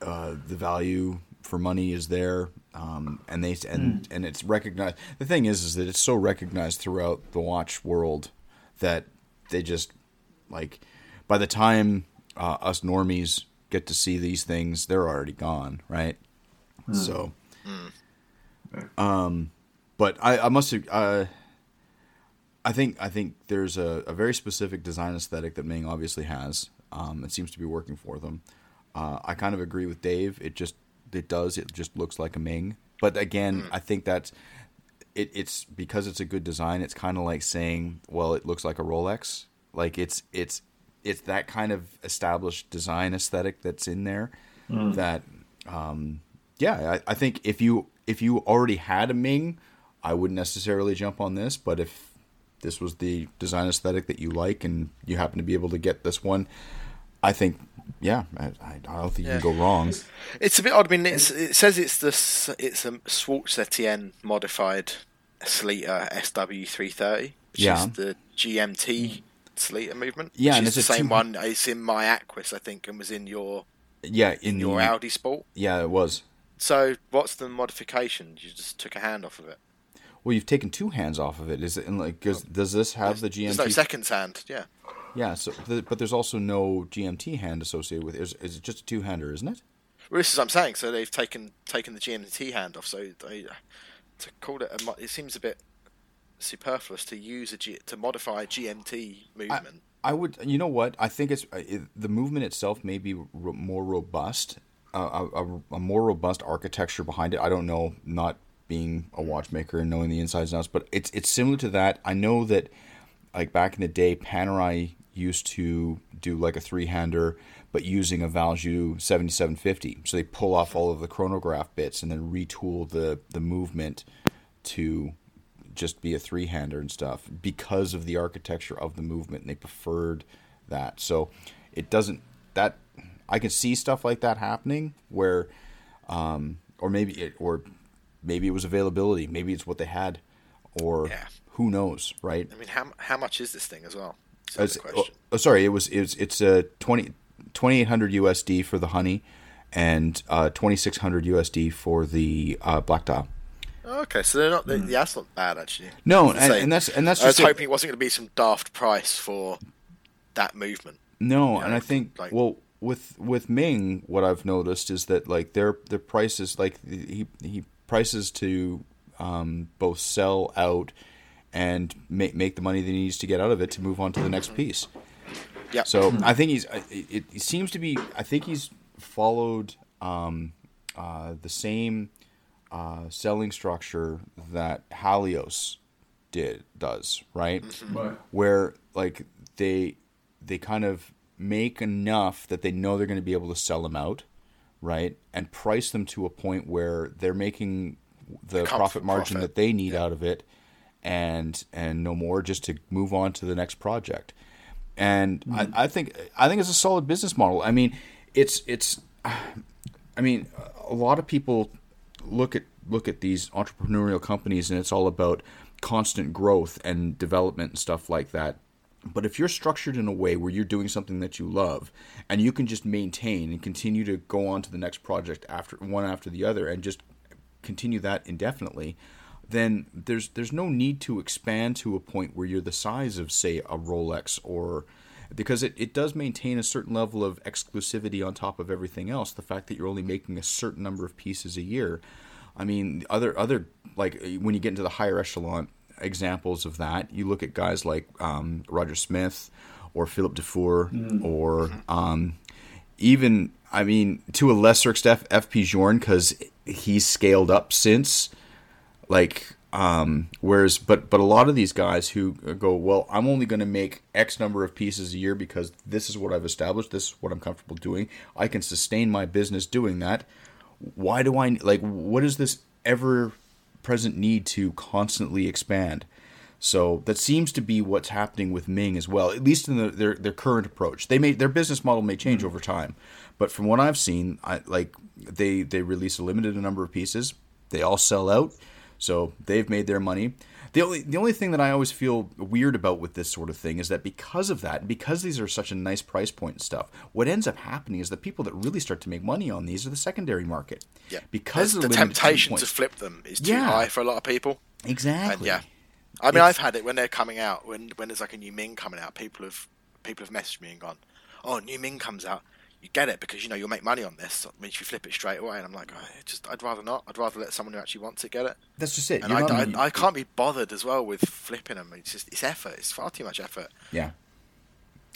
uh, the value for money is there, um, and they and and it's recognized. The thing is, is that it's so recognized throughout the watch world that they just like by the time uh, us normies get to see these things, they're already gone, right? So, um, but I, I must uh, I think I think there's a, a very specific design aesthetic that Ming obviously has. Um, it seems to be working for them. Uh, I kind of agree with Dave. It just it does. It just looks like a Ming. But again, I think that's it, it's because it's a good design. It's kind of like saying, well, it looks like a Rolex. Like it's it's it's that kind of established design aesthetic that's in there. Mm. That um, yeah, I, I think if you if you already had a Ming, I wouldn't necessarily jump on this. But if this was the design aesthetic that you like and you happen to be able to get this one, I think yeah, I, I don't think yeah. you can go wrong. It's a bit odd. I mean, it says it's the it's a Schwarz Etienne modified Sellita SW330, which yeah. is the GMT Sellita movement. Yeah, and it's the same two... one. It's in my Aquis, I think, and was in your yeah in, in your the... Audi Sport. Yeah, it was. So, what's the modification? You just took a hand off of it. Well, you've taken two hands off of it. Is it like does, oh. does this have the GMT? There's no second hand. Yeah. Yeah. So, the, but there's also no GMT hand associated with it. Is, is it just a two hander? Isn't it? Well, this is what I'm saying. So they've taken taken the GMT hand off. So they to call it a, it seems a bit superfluous to use a G, to modify GMT movement. I, I, would, you know what? I think it's uh, it, the movement itself may be ro- more robust, uh, a, a, a, more robust architecture behind it. I don't know, not being a watchmaker and knowing the insides and outs, but it's it's similar to that. I know that like back in the day, Panerai used to do like a three hander, but using a Valjoux 7750. So they pull off all of the chronograph bits and then retool the the movement to just be a three hander and stuff because of the architecture of the movement. And they preferred that. So it doesn't that I can see stuff like that happening where, um, or maybe it, or maybe it was availability. Maybe it's what they had, or yeah. who knows, right? I mean, how how much is this thing as well? Oh, oh, sorry, it was it's it's a 20, 2800 USD for the honey, and uh, twenty six hundred USD for the uh, black dial. Okay, so they're not. They, yeah, that's not bad actually. No, and, and, that's and that's. I was hoping it wasn't going to be some daft price for that movement. No, you know, and I think like, well, with with Ming, what I've noticed is that like their their prices, like he he prices to um, both sell out and make make the money that he needs to get out of it to move on to the next piece. Yeah. So I think he's. It, it, seems to be. I think he's followed um, uh, the same uh, selling structure that Halios did does right, mm-hmm. where like they they kind of make enough that they know they're going to be able to sell them out, right, and price them to a point where they're making the profit margin profit. that they need yeah. out of it, and and no more, just to move on to the next project. And mm-hmm. I, I think I think it's a solid business model. I mean, it's it's, I mean, a lot of people look at look at these entrepreneurial companies, and it's all about constant growth and development and stuff like that. But if you're structured in a way where you're doing something that you love and you can just maintain and continue to go on to the next project after one after the other and just continue that indefinitely, then there's there's no need to expand to a point where you're the size of say a Rolex or because it, it does maintain a certain level of exclusivity on top of everything else. The fact that you're only making a certain number of pieces a year. I mean, other other like when you get into the higher echelon examples of that, you look at guys like um, Roger Smith or Philip Dufour mm. or um, even I mean to a lesser extent FP Journe because he's scaled up since like um, whereas, but but a lot of these guys who go, well, I'm only going to make X number of pieces a year because this is what I've established. This is what I'm comfortable doing. I can sustain my business doing that. Why do I like? What is this ever present need to constantly expand? So that seems to be what's happening with Ming as well, at least in the, their their current approach. They may their business model may change mm-hmm. over time, but from what I've seen, I like they they release a limited number of pieces. They all sell out so they've made their money. The only the only thing that I always feel weird about with this sort of thing is that because of that, because these are such a nice price point and stuff, what ends up happening is the people that really start to make money on these are the secondary market. Yeah, because the, the temptation to flip them is too yeah. high for a lot of people. Exactly. And yeah, I mean, it's... I've had it when they're coming out. When when there's like a new Ming coming out, people have people have messaged me and gone, "Oh, new Ming comes out you get it because you know you'll make money on this. I mean, if you flip it straight away, and I'm like, oh, just I'd rather not. I'd rather let someone who actually wants it get it. That's just it. And I, I, I, can't be bothered as well with flipping them. It's just it's effort. It's far too much effort. Yeah.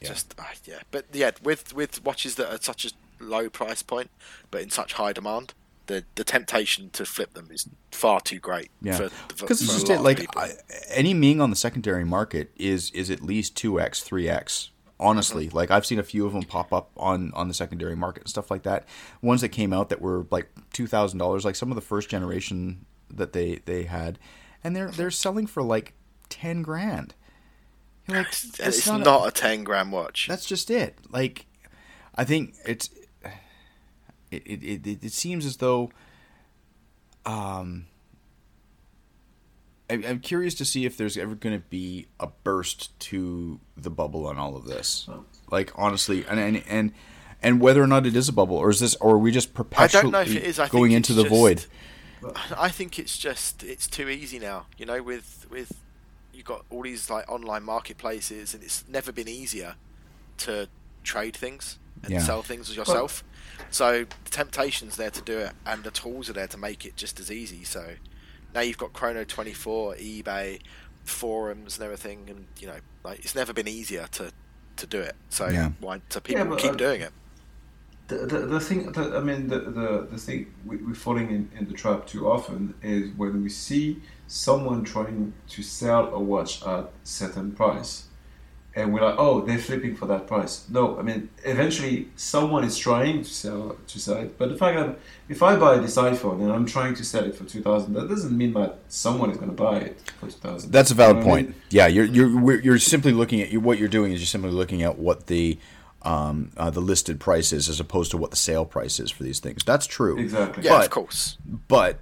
yeah. Just uh, yeah, but yeah, with with watches that are such a low price point, but in such high demand, the the temptation to flip them is far too great. Yeah, because it's just it. Like I, any Ming on the secondary market is is at least two x, three x. Honestly, like I've seen a few of them pop up on on the secondary market and stuff like that. Ones that came out that were like two thousand dollars, like some of the first generation that they they had, and they're they're selling for like ten grand. like, *sighs* it's, not, not a, a ten grand watch. That's just it. Like, I think it's *sighs* it, it, it, it seems as though um, I'm curious to see if there's ever going to be a burst to the bubble on all of this. Like honestly, and and and, and whether or not it is a bubble, or is this, or are we just perpetually going into the just, void? I think it's just it's too easy now. You know, with with you've got all these like online marketplaces, and it's never been easier to trade things and yeah. sell things as yourself. So the temptation's there to do it, and the tools are there to make it just as easy. So now you've got Chrono Twenty Four, eBay, forums, and everything, and you know, like it's never been easier to to do it. So yeah. why? So people yeah, keep uh, doing it. The, the, the thing, the, I mean, the, the, the thing we, we're falling in, in the trap too often is when we see someone trying to sell a watch at certain price, and we're like, oh, they're flipping for that price. No, I mean, eventually someone is trying to sell to sell it. But the fact that if I buy this iPhone and I'm trying to sell it for two thousand, that doesn't mean that someone is going to buy it for two thousand. That's a valid you know point. I mean? Yeah, you're you're you're simply looking at what you're doing is you're simply looking at what the um, uh, the listed price is as opposed to what the sale price is for these things. That's true. Exactly. Yeah, but, of course. But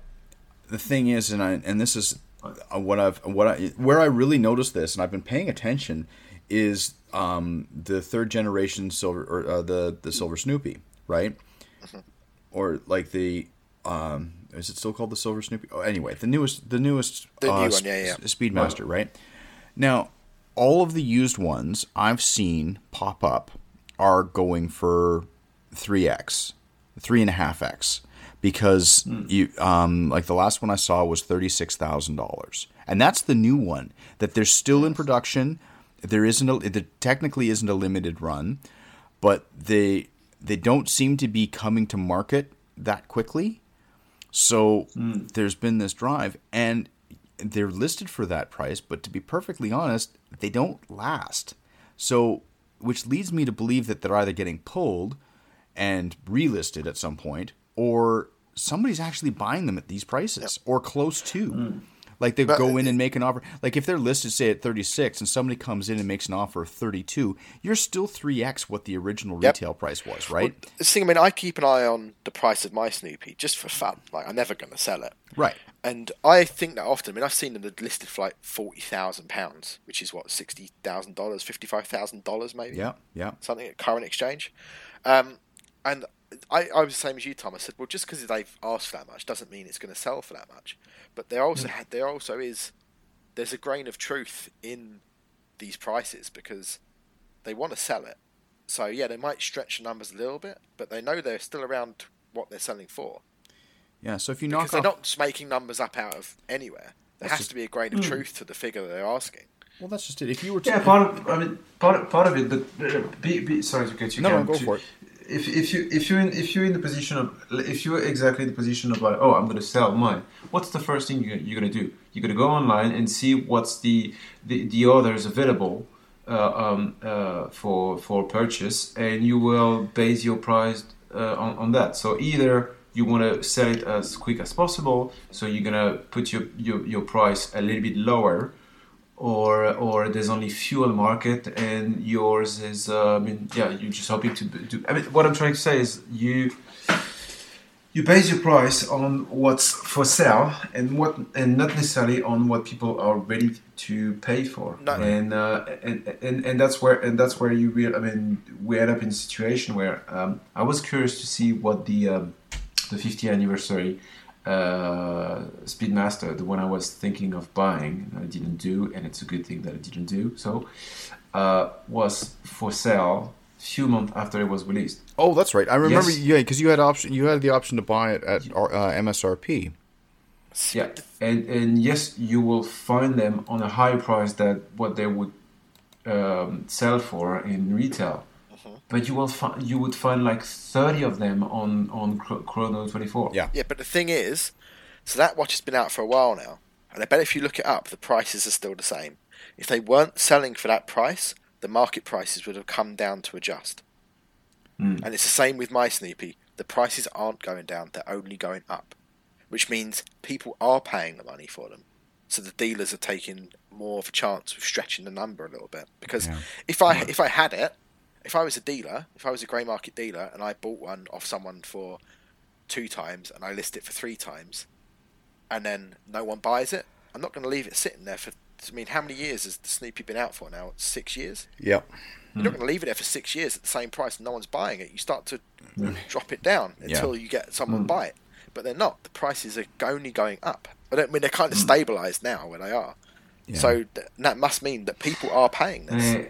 the thing is, and I and this is uh, what I've what I where I really noticed this, and I've been paying attention is um, the third generation silver or uh, the the silver Snoopy, right? Mm-hmm. Or like the um, is it still called the silver Snoopy? Oh, anyway, the newest the newest the uh, new one, yeah, yeah. Speedmaster, right? Now, all of the used ones I've seen pop up are going for three x, three and a half x, because mm. you um, like the last one I saw was thirty six thousand dollars, and that's the new one that they're still in production there isn't a there technically isn't a limited run, but they they don't seem to be coming to market that quickly. So mm. there's been this drive, and they're listed for that price. But to be perfectly honest, they don't last. So, which leads me to believe that they're either getting pulled and relisted at some point, or somebody's actually buying them at these prices or close to. Mm. Like they but, go in and make an offer. Like if they're listed say at 36 and somebody comes in and makes an offer of 32, you're still 3x what the original yep. retail price was, right? Well, the thing, I mean, I keep an eye on the price of my Snoopy just for fun. Like I'm never going to sell it. Right. And I think that often. I mean, I've seen them listed for like forty thousand pounds, which is what sixty thousand dollars, fifty-five thousand dollars, maybe. Yeah, yeah. Something at current exchange. Um, and I, I was the same as you, Tom. I said, well, just because they've asked for that much doesn't mean it's going to sell for that much. But there also mm. there also is there's a grain of truth in these prices because they want to sell it. So yeah, they might stretch the numbers a little bit, but they know they're still around what they're selling for. Yeah, so if you knock because they're not just making numbers up out of anywhere. There has just, to be a grain of mm. truth to the figure that they're asking. Well, that's just it. If you were to, yeah, part of I mean part of, part of it, but be, be, sorry to get you. No, no, go to, for it if, if you if you're in if you're in the position of if you're exactly in the position of like oh I'm to sell mine what's the first thing you're, you're going to do? You're to go online and see what's the the, the others available uh, um, uh, for for purchase and you will base your price uh, on, on that. So either you want to sell it as quick as possible so you're to put your, your your price a little bit lower or or there's only fuel market and yours is uh, I mean yeah you're just hoping to do I mean what I'm trying to say is you you base your price on what's for sale and what and not necessarily on what people are ready to pay for no. and, uh, and and and that's where and that's where you real I mean we end up in a situation where um, I was curious to see what the um, the 50th anniversary uh, Speedmaster, the one I was thinking of buying, I didn't do, and it's a good thing that I didn't do. So, uh, was for sale a few months after it was released. Oh, that's right. I remember. Yes. Yeah, because you had option. You had the option to buy it at uh, MSRP. Yeah, and and yes, you will find them on a higher price than what they would um, sell for in retail. But you will find you would find like thirty of them on on Chrono twenty four. Yeah, yeah. But the thing is, so that watch has been out for a while now, and I bet if you look it up, the prices are still the same. If they weren't selling for that price, the market prices would have come down to adjust. Mm. And it's the same with my Snoopy. The prices aren't going down; they're only going up, which means people are paying the money for them. So the dealers are taking more of a chance of stretching the number a little bit. Because Yeah. if I if I had it, if I was a dealer, if I was a grey market dealer, and I bought one off someone for two times and I list it for three times, and then no one buys it, I'm not going to leave it sitting there for. I mean, how many years has the Snoopy been out for now? Six years. Yeah. You're not going to leave it there for six years at the same price and no one's buying it. You start to mm. drop it down until you get someone mm. buy it. But they're not. The prices are only going up. I don't I mean they're kind of mm. stabilised now where they are. Yeah. So th- that must mean that people are paying this.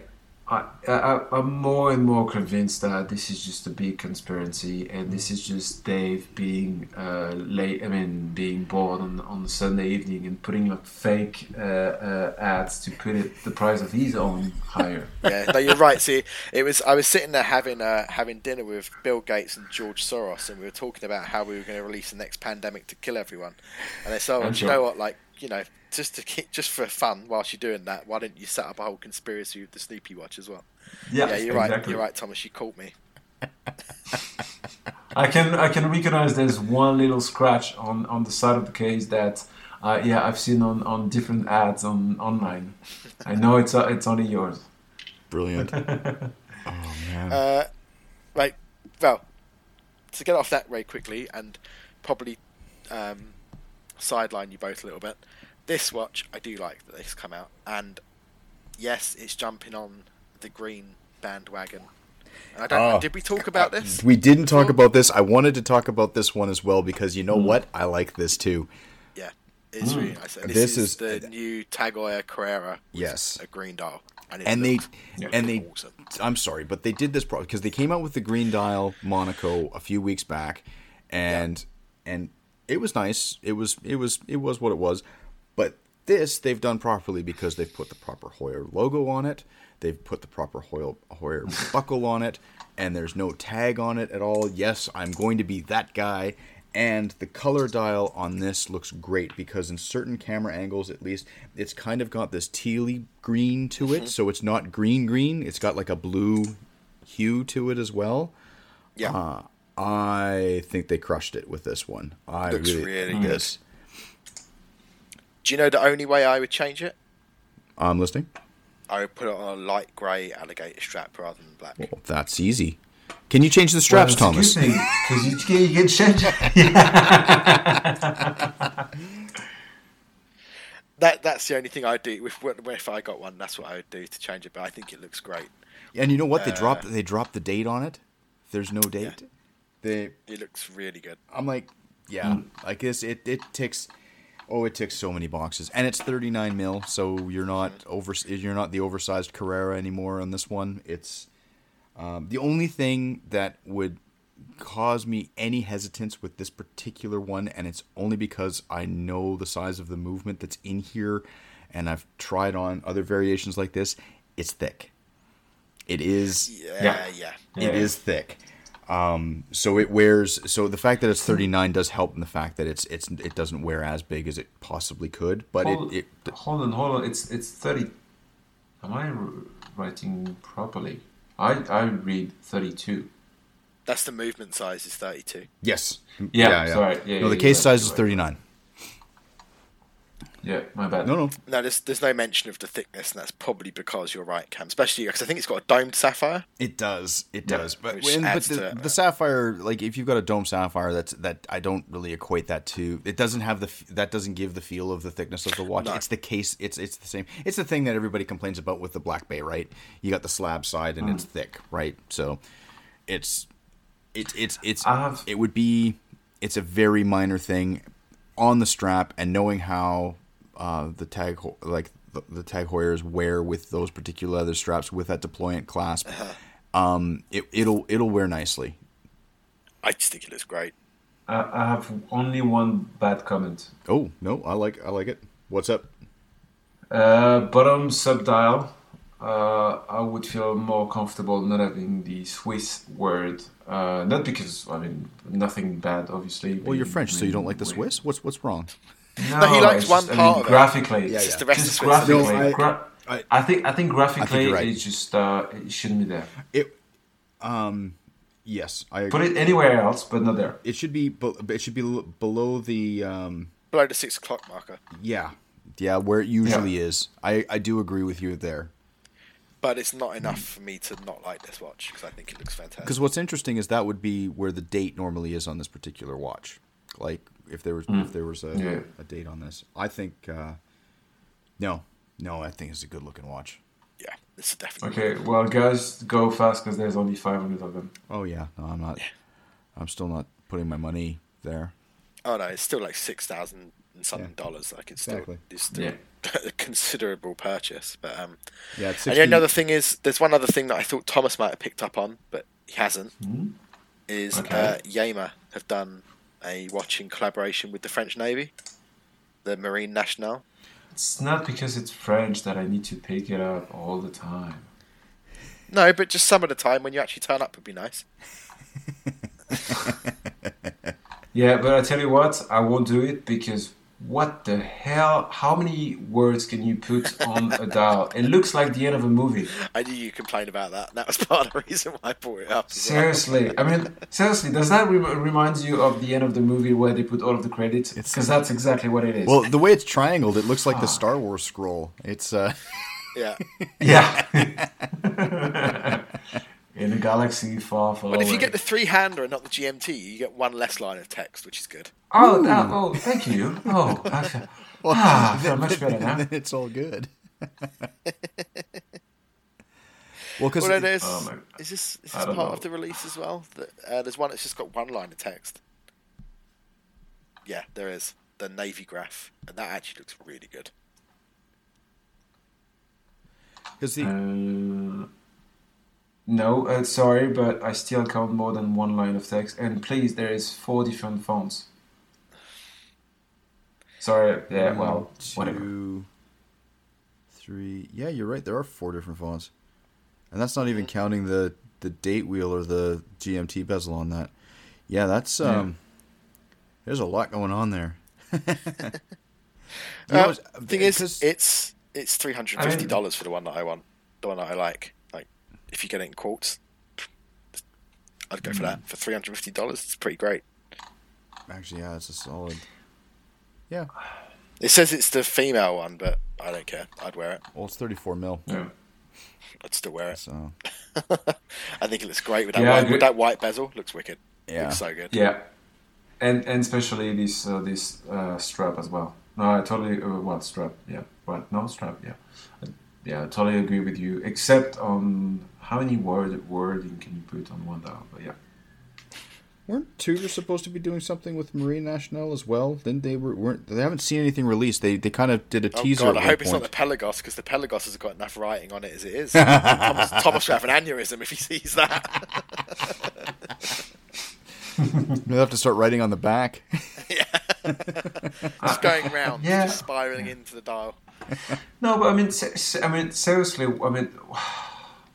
I, I, I'm more and more convinced that this is just a big conspiracy, and this is just Dave being uh, late. I mean, being bored on on Sunday evening and putting up fake uh, uh, ads to put it the price of his own higher. *laughs* yeah, no, you're right. See, it was I was sitting there having uh, having dinner with Bill Gates and George Soros, and we were talking about how we were going to release the next pandemic to kill everyone. And they said, oh, you sure. know what? Like, you know, just to keep, just for fun, whilst you're doing that, why don't you set up a whole conspiracy with the Snoopy watch as well? Yeah, Yeah, you're right. You're right, Thomas. You caught me. *laughs* I can I can recognize there's one little scratch on, on the side of the case that uh, yeah I've seen on, on different ads on online. I know it's uh, it's only yours. Brilliant. *laughs* oh man. Uh, right. Well, to get off that very quickly and probably um, sideline you both a little bit. This watch, I do like that this come out, and yes, it's jumping on the green bandwagon. And I don't. know, Oh. did we talk about this? we didn't talk before? about this. I wanted to talk about this one as well because you know hmm. what? I like this too. Yeah, it's really nice. And this, This is, is- the new TAG Heuer Carrera. with Yes. a green dial, and, it And they looks and they awesome. I'm sorry, but they did this because they came out with the green dial Monaco a few weeks back, and and it was nice. It was it was it was what it was, but this they've done properly because they've put the proper Heuer logo on it. They've put the proper Heuer, Heuer *laughs* buckle on it, and there's no tag on it at all. Yes, I'm going to be that guy. And the color dial on this looks great because in certain camera angles, at least, it's kind of got this tealy green to it. So it's not green green. It's got like a blue hue to it as well. Yeah, Uh, I think they crushed it with this one. I Looks really, really good. this. Do you know the only way I would change it? I'm listening. I would put it on a light grey alligator strap rather than black. Well, that's easy. Can you change the straps, Thomas? Because you, can- you can change. *laughs* That that's the only thing I do. If if I got one, that's what I would do to change it. But I think it looks great. And you know what? They Uh, dropped they dropped the date on it. There's no date. They It looks really good. I'm like, yeah, like this. It it ticks. Oh, it ticks so many boxes, and it's 39 mil, so you're not over. You're not the oversized Carrera anymore on this one. It's um, the only thing that would cause me any hesitance with this particular one, and it's only because I know the size of the movement that's in here, and I've tried on other variations like this. It's thick. It is. Yeah, Yeah. yeah. It is thick. Um, so it wears. So the fact that it's 39 does help in the fact that it's it's it doesn't wear as big as it possibly could. But hold, it, it hold on, hold on. It's it's thirty. Am I writing properly? I I read thirty-two. That's the movement size is 32. yes, Yeah, sorry. Yeah, no, the case size you're is 39. Yeah, my bad. No, no, No, there's there's no mention of the thickness, and that's probably because you're right, Cam. Especially because I think it's got a domed sapphire. it does, it Yeah, does. But when, but the, it. the sapphire, like if you've got a dome sapphire, that's that I don't really equate that to. It doesn't have the that doesn't give the feel of the thickness of the watch. No. It's the case. It's it's the same. It's the thing that everybody complains about with the Black Bay, right? You got the slab side and it's mm. thick, right? So it's it's it's it's have- it would be it's a very minor thing on the strap and knowing how uh, the tag ho- like the, the TAG Heuers wear with those particular leather straps with that deployant clasp um it, it'll it'll wear nicely I just think it looks great. I, I have only one bad comment. oh no i like i like it what's up Uh, bottom subdial uh, I would feel more comfortable not having the Swiss word. Uh, not because I mean nothing bad, obviously. Well, you're We- French, so you don't like the Swiss. What's what's wrong? No, No, he likes one just, I part mean, of it. graphically. Yeah, It's yeah. just the rest Just of graphically, I- gra- I- I think I think graphically you're right. it's just uh, it shouldn't be there. It, um, yes, I. Put it anywhere else, but not there. It should be. be- It should be below the. Um, Below the six o'clock marker. yeah, yeah, where it usually is. I I do agree with you there. But it's not enough for me to not like this watch because I think it looks fantastic. Because what's interesting is that would be where the date normally is on this particular watch. Like if there was if there was a, Yeah. a date on this, I think. Uh, no, no, I think it's a good looking watch. Yeah, this is definitely. Okay, well, guys, go fast because there's only 500 of them. Oh yeah, no, I'm not. I'm still not putting my money there. Oh no, it's still like six thousand and something Yeah. dollars. Like it's still, Exactly. it's still Yeah. *laughs* a considerable purchase. But um, Yeah, it's and 60, the only thing is, there's one other thing that I thought Thomas might have picked up on, but he hasn't. Hmm? Is Okay. uh, Yema have done a watch in collaboration with the French Navy, the Marine Nationale. It's not because it's French that I need to pick it up all the time. No, but just some of the time when you actually turn up would be nice. *laughs* Yeah, but I tell you what, I won't do it because what the hell? How many words can you put on a dial? It looks like the end of a movie. I knew you complained about that. That was *laughs* part of the reason why I brought it up. as well. Seriously, I mean, seriously, does that rem- remind you of the end of the movie where they put all of the credits? It's- Because that's exactly what it is. Well, the way it's triangled, it looks like the Star Wars scroll. It's uh, Yeah. *laughs* yeah. *laughs* In a galaxy far, far But if you get the three hander and not the GMT, you get one less line of text, which is good. oh, that, oh, thank you. Oh, I feel, *laughs* ah, I feel much better now. *laughs* it's all good. *laughs* well, because Well, there's, Oh, is this, is this part know. of the release as well? That, uh, there's one that's just got one line of text. Yeah, there is. The Navygraf. And that actually looks really good. Because the Uh, no, uh, sorry, but I still count more than one line of text. And please, there is four different fonts. Sorry, yeah, well, whatever. two, three. Yeah, you're right. There are four different fonts, and that's not even counting the the date wheel or the GMT bezel on that. Yeah, that's Yeah. um. There's a lot going on there. *laughs* You Uh, know, thing is, it's it's three hundred and fifty dollars for the one that I want, the one that I like. Like, if you get it in quartz, I'd go for that for three hundred fifty dollars. It's pretty great. actually, yeah, it's a solid. Yeah, It says it's the female one, but I don't care. I'd wear it. well, it's 34 mil. Yeah. I'd still wear it. So *laughs* I think it looks great with that Yeah, white, with that white bezel. Looks wicked. yeah, Looks so good. Yeah, and and especially this uh, this uh, strap as well. No, I totally uh, what strap? Yeah, what? No strap. Yeah, Uh, yeah, I totally agree with you. Except on how many word wording can you put on one dial? But yeah, weren't Tudor supposed to be doing something with Marine Nationale as well? Didn't they? Were, weren't they? Haven't seen anything released. They they kind of did a Oh teaser. god, at I one hope it's not the Pelagos because the Pelagos has got enough writing on it as it is. *laughs* Thomas, Thomas will have an aneurysm if he sees that. *laughs* They'll have to start writing on the back. *laughs* yeah. Just going round, Yeah. just spiraling into the dial. no, but I mean, se- se- I mean, seriously, I mean,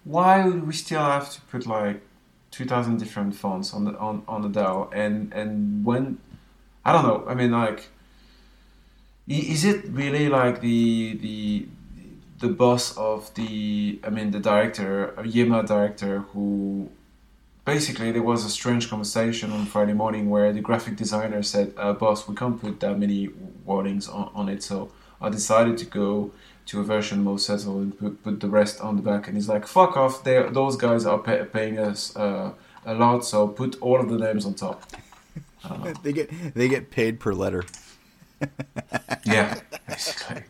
why would we still have to put like two thousand different fonts on the on on the dial? And and when I don't know, I mean, like, is it really like the the the boss of the I mean the director, Yema director who basically there was a strange conversation on Friday morning where the graphic designer said, uh, "Boss, we can't put that many warnings on, on it, so I decided to go to a version more settled and put, put the rest on the back." And he's like, "Fuck off! They those guys are pay, paying us uh, a lot, so put all of the names on top." *laughs* they get they get paid per letter. *laughs* Yeah, basically.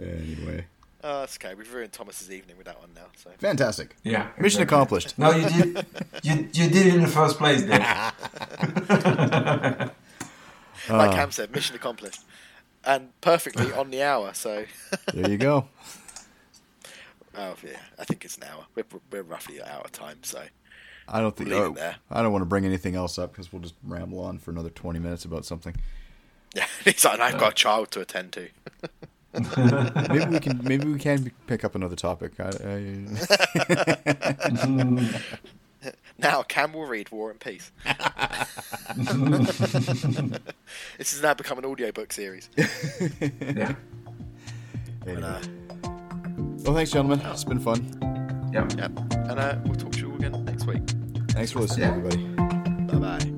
Anyway, Oh, that's okay. We've ruined Thomas's evening with that one now. So fantastic. Yeah. Mission exactly. accomplished. No, you did. You you did it in the first place, Dave. *laughs* like Cam said, mission accomplished, and perfectly *laughs* on the hour. So, There you go. *laughs* oh yeah, I think it's an hour. We're we're roughly an hour time. So I don't think. Leave oh, it oh, there. I don't want to bring anything else up because we'll just ramble on for another twenty minutes about something. yeah, *laughs* it's like I've got a child to attend to. maybe we can maybe we can pick up another topic. I, I... *laughs* now Cam will read War and Peace. *laughs* *laughs* this has now become an audiobook series. yeah. Anyway. Uh, well, thanks, gentlemen. It's been fun. Yeah. Yep. And uh, we'll talk to you all again next week. Thanks for listening, yeah. everybody.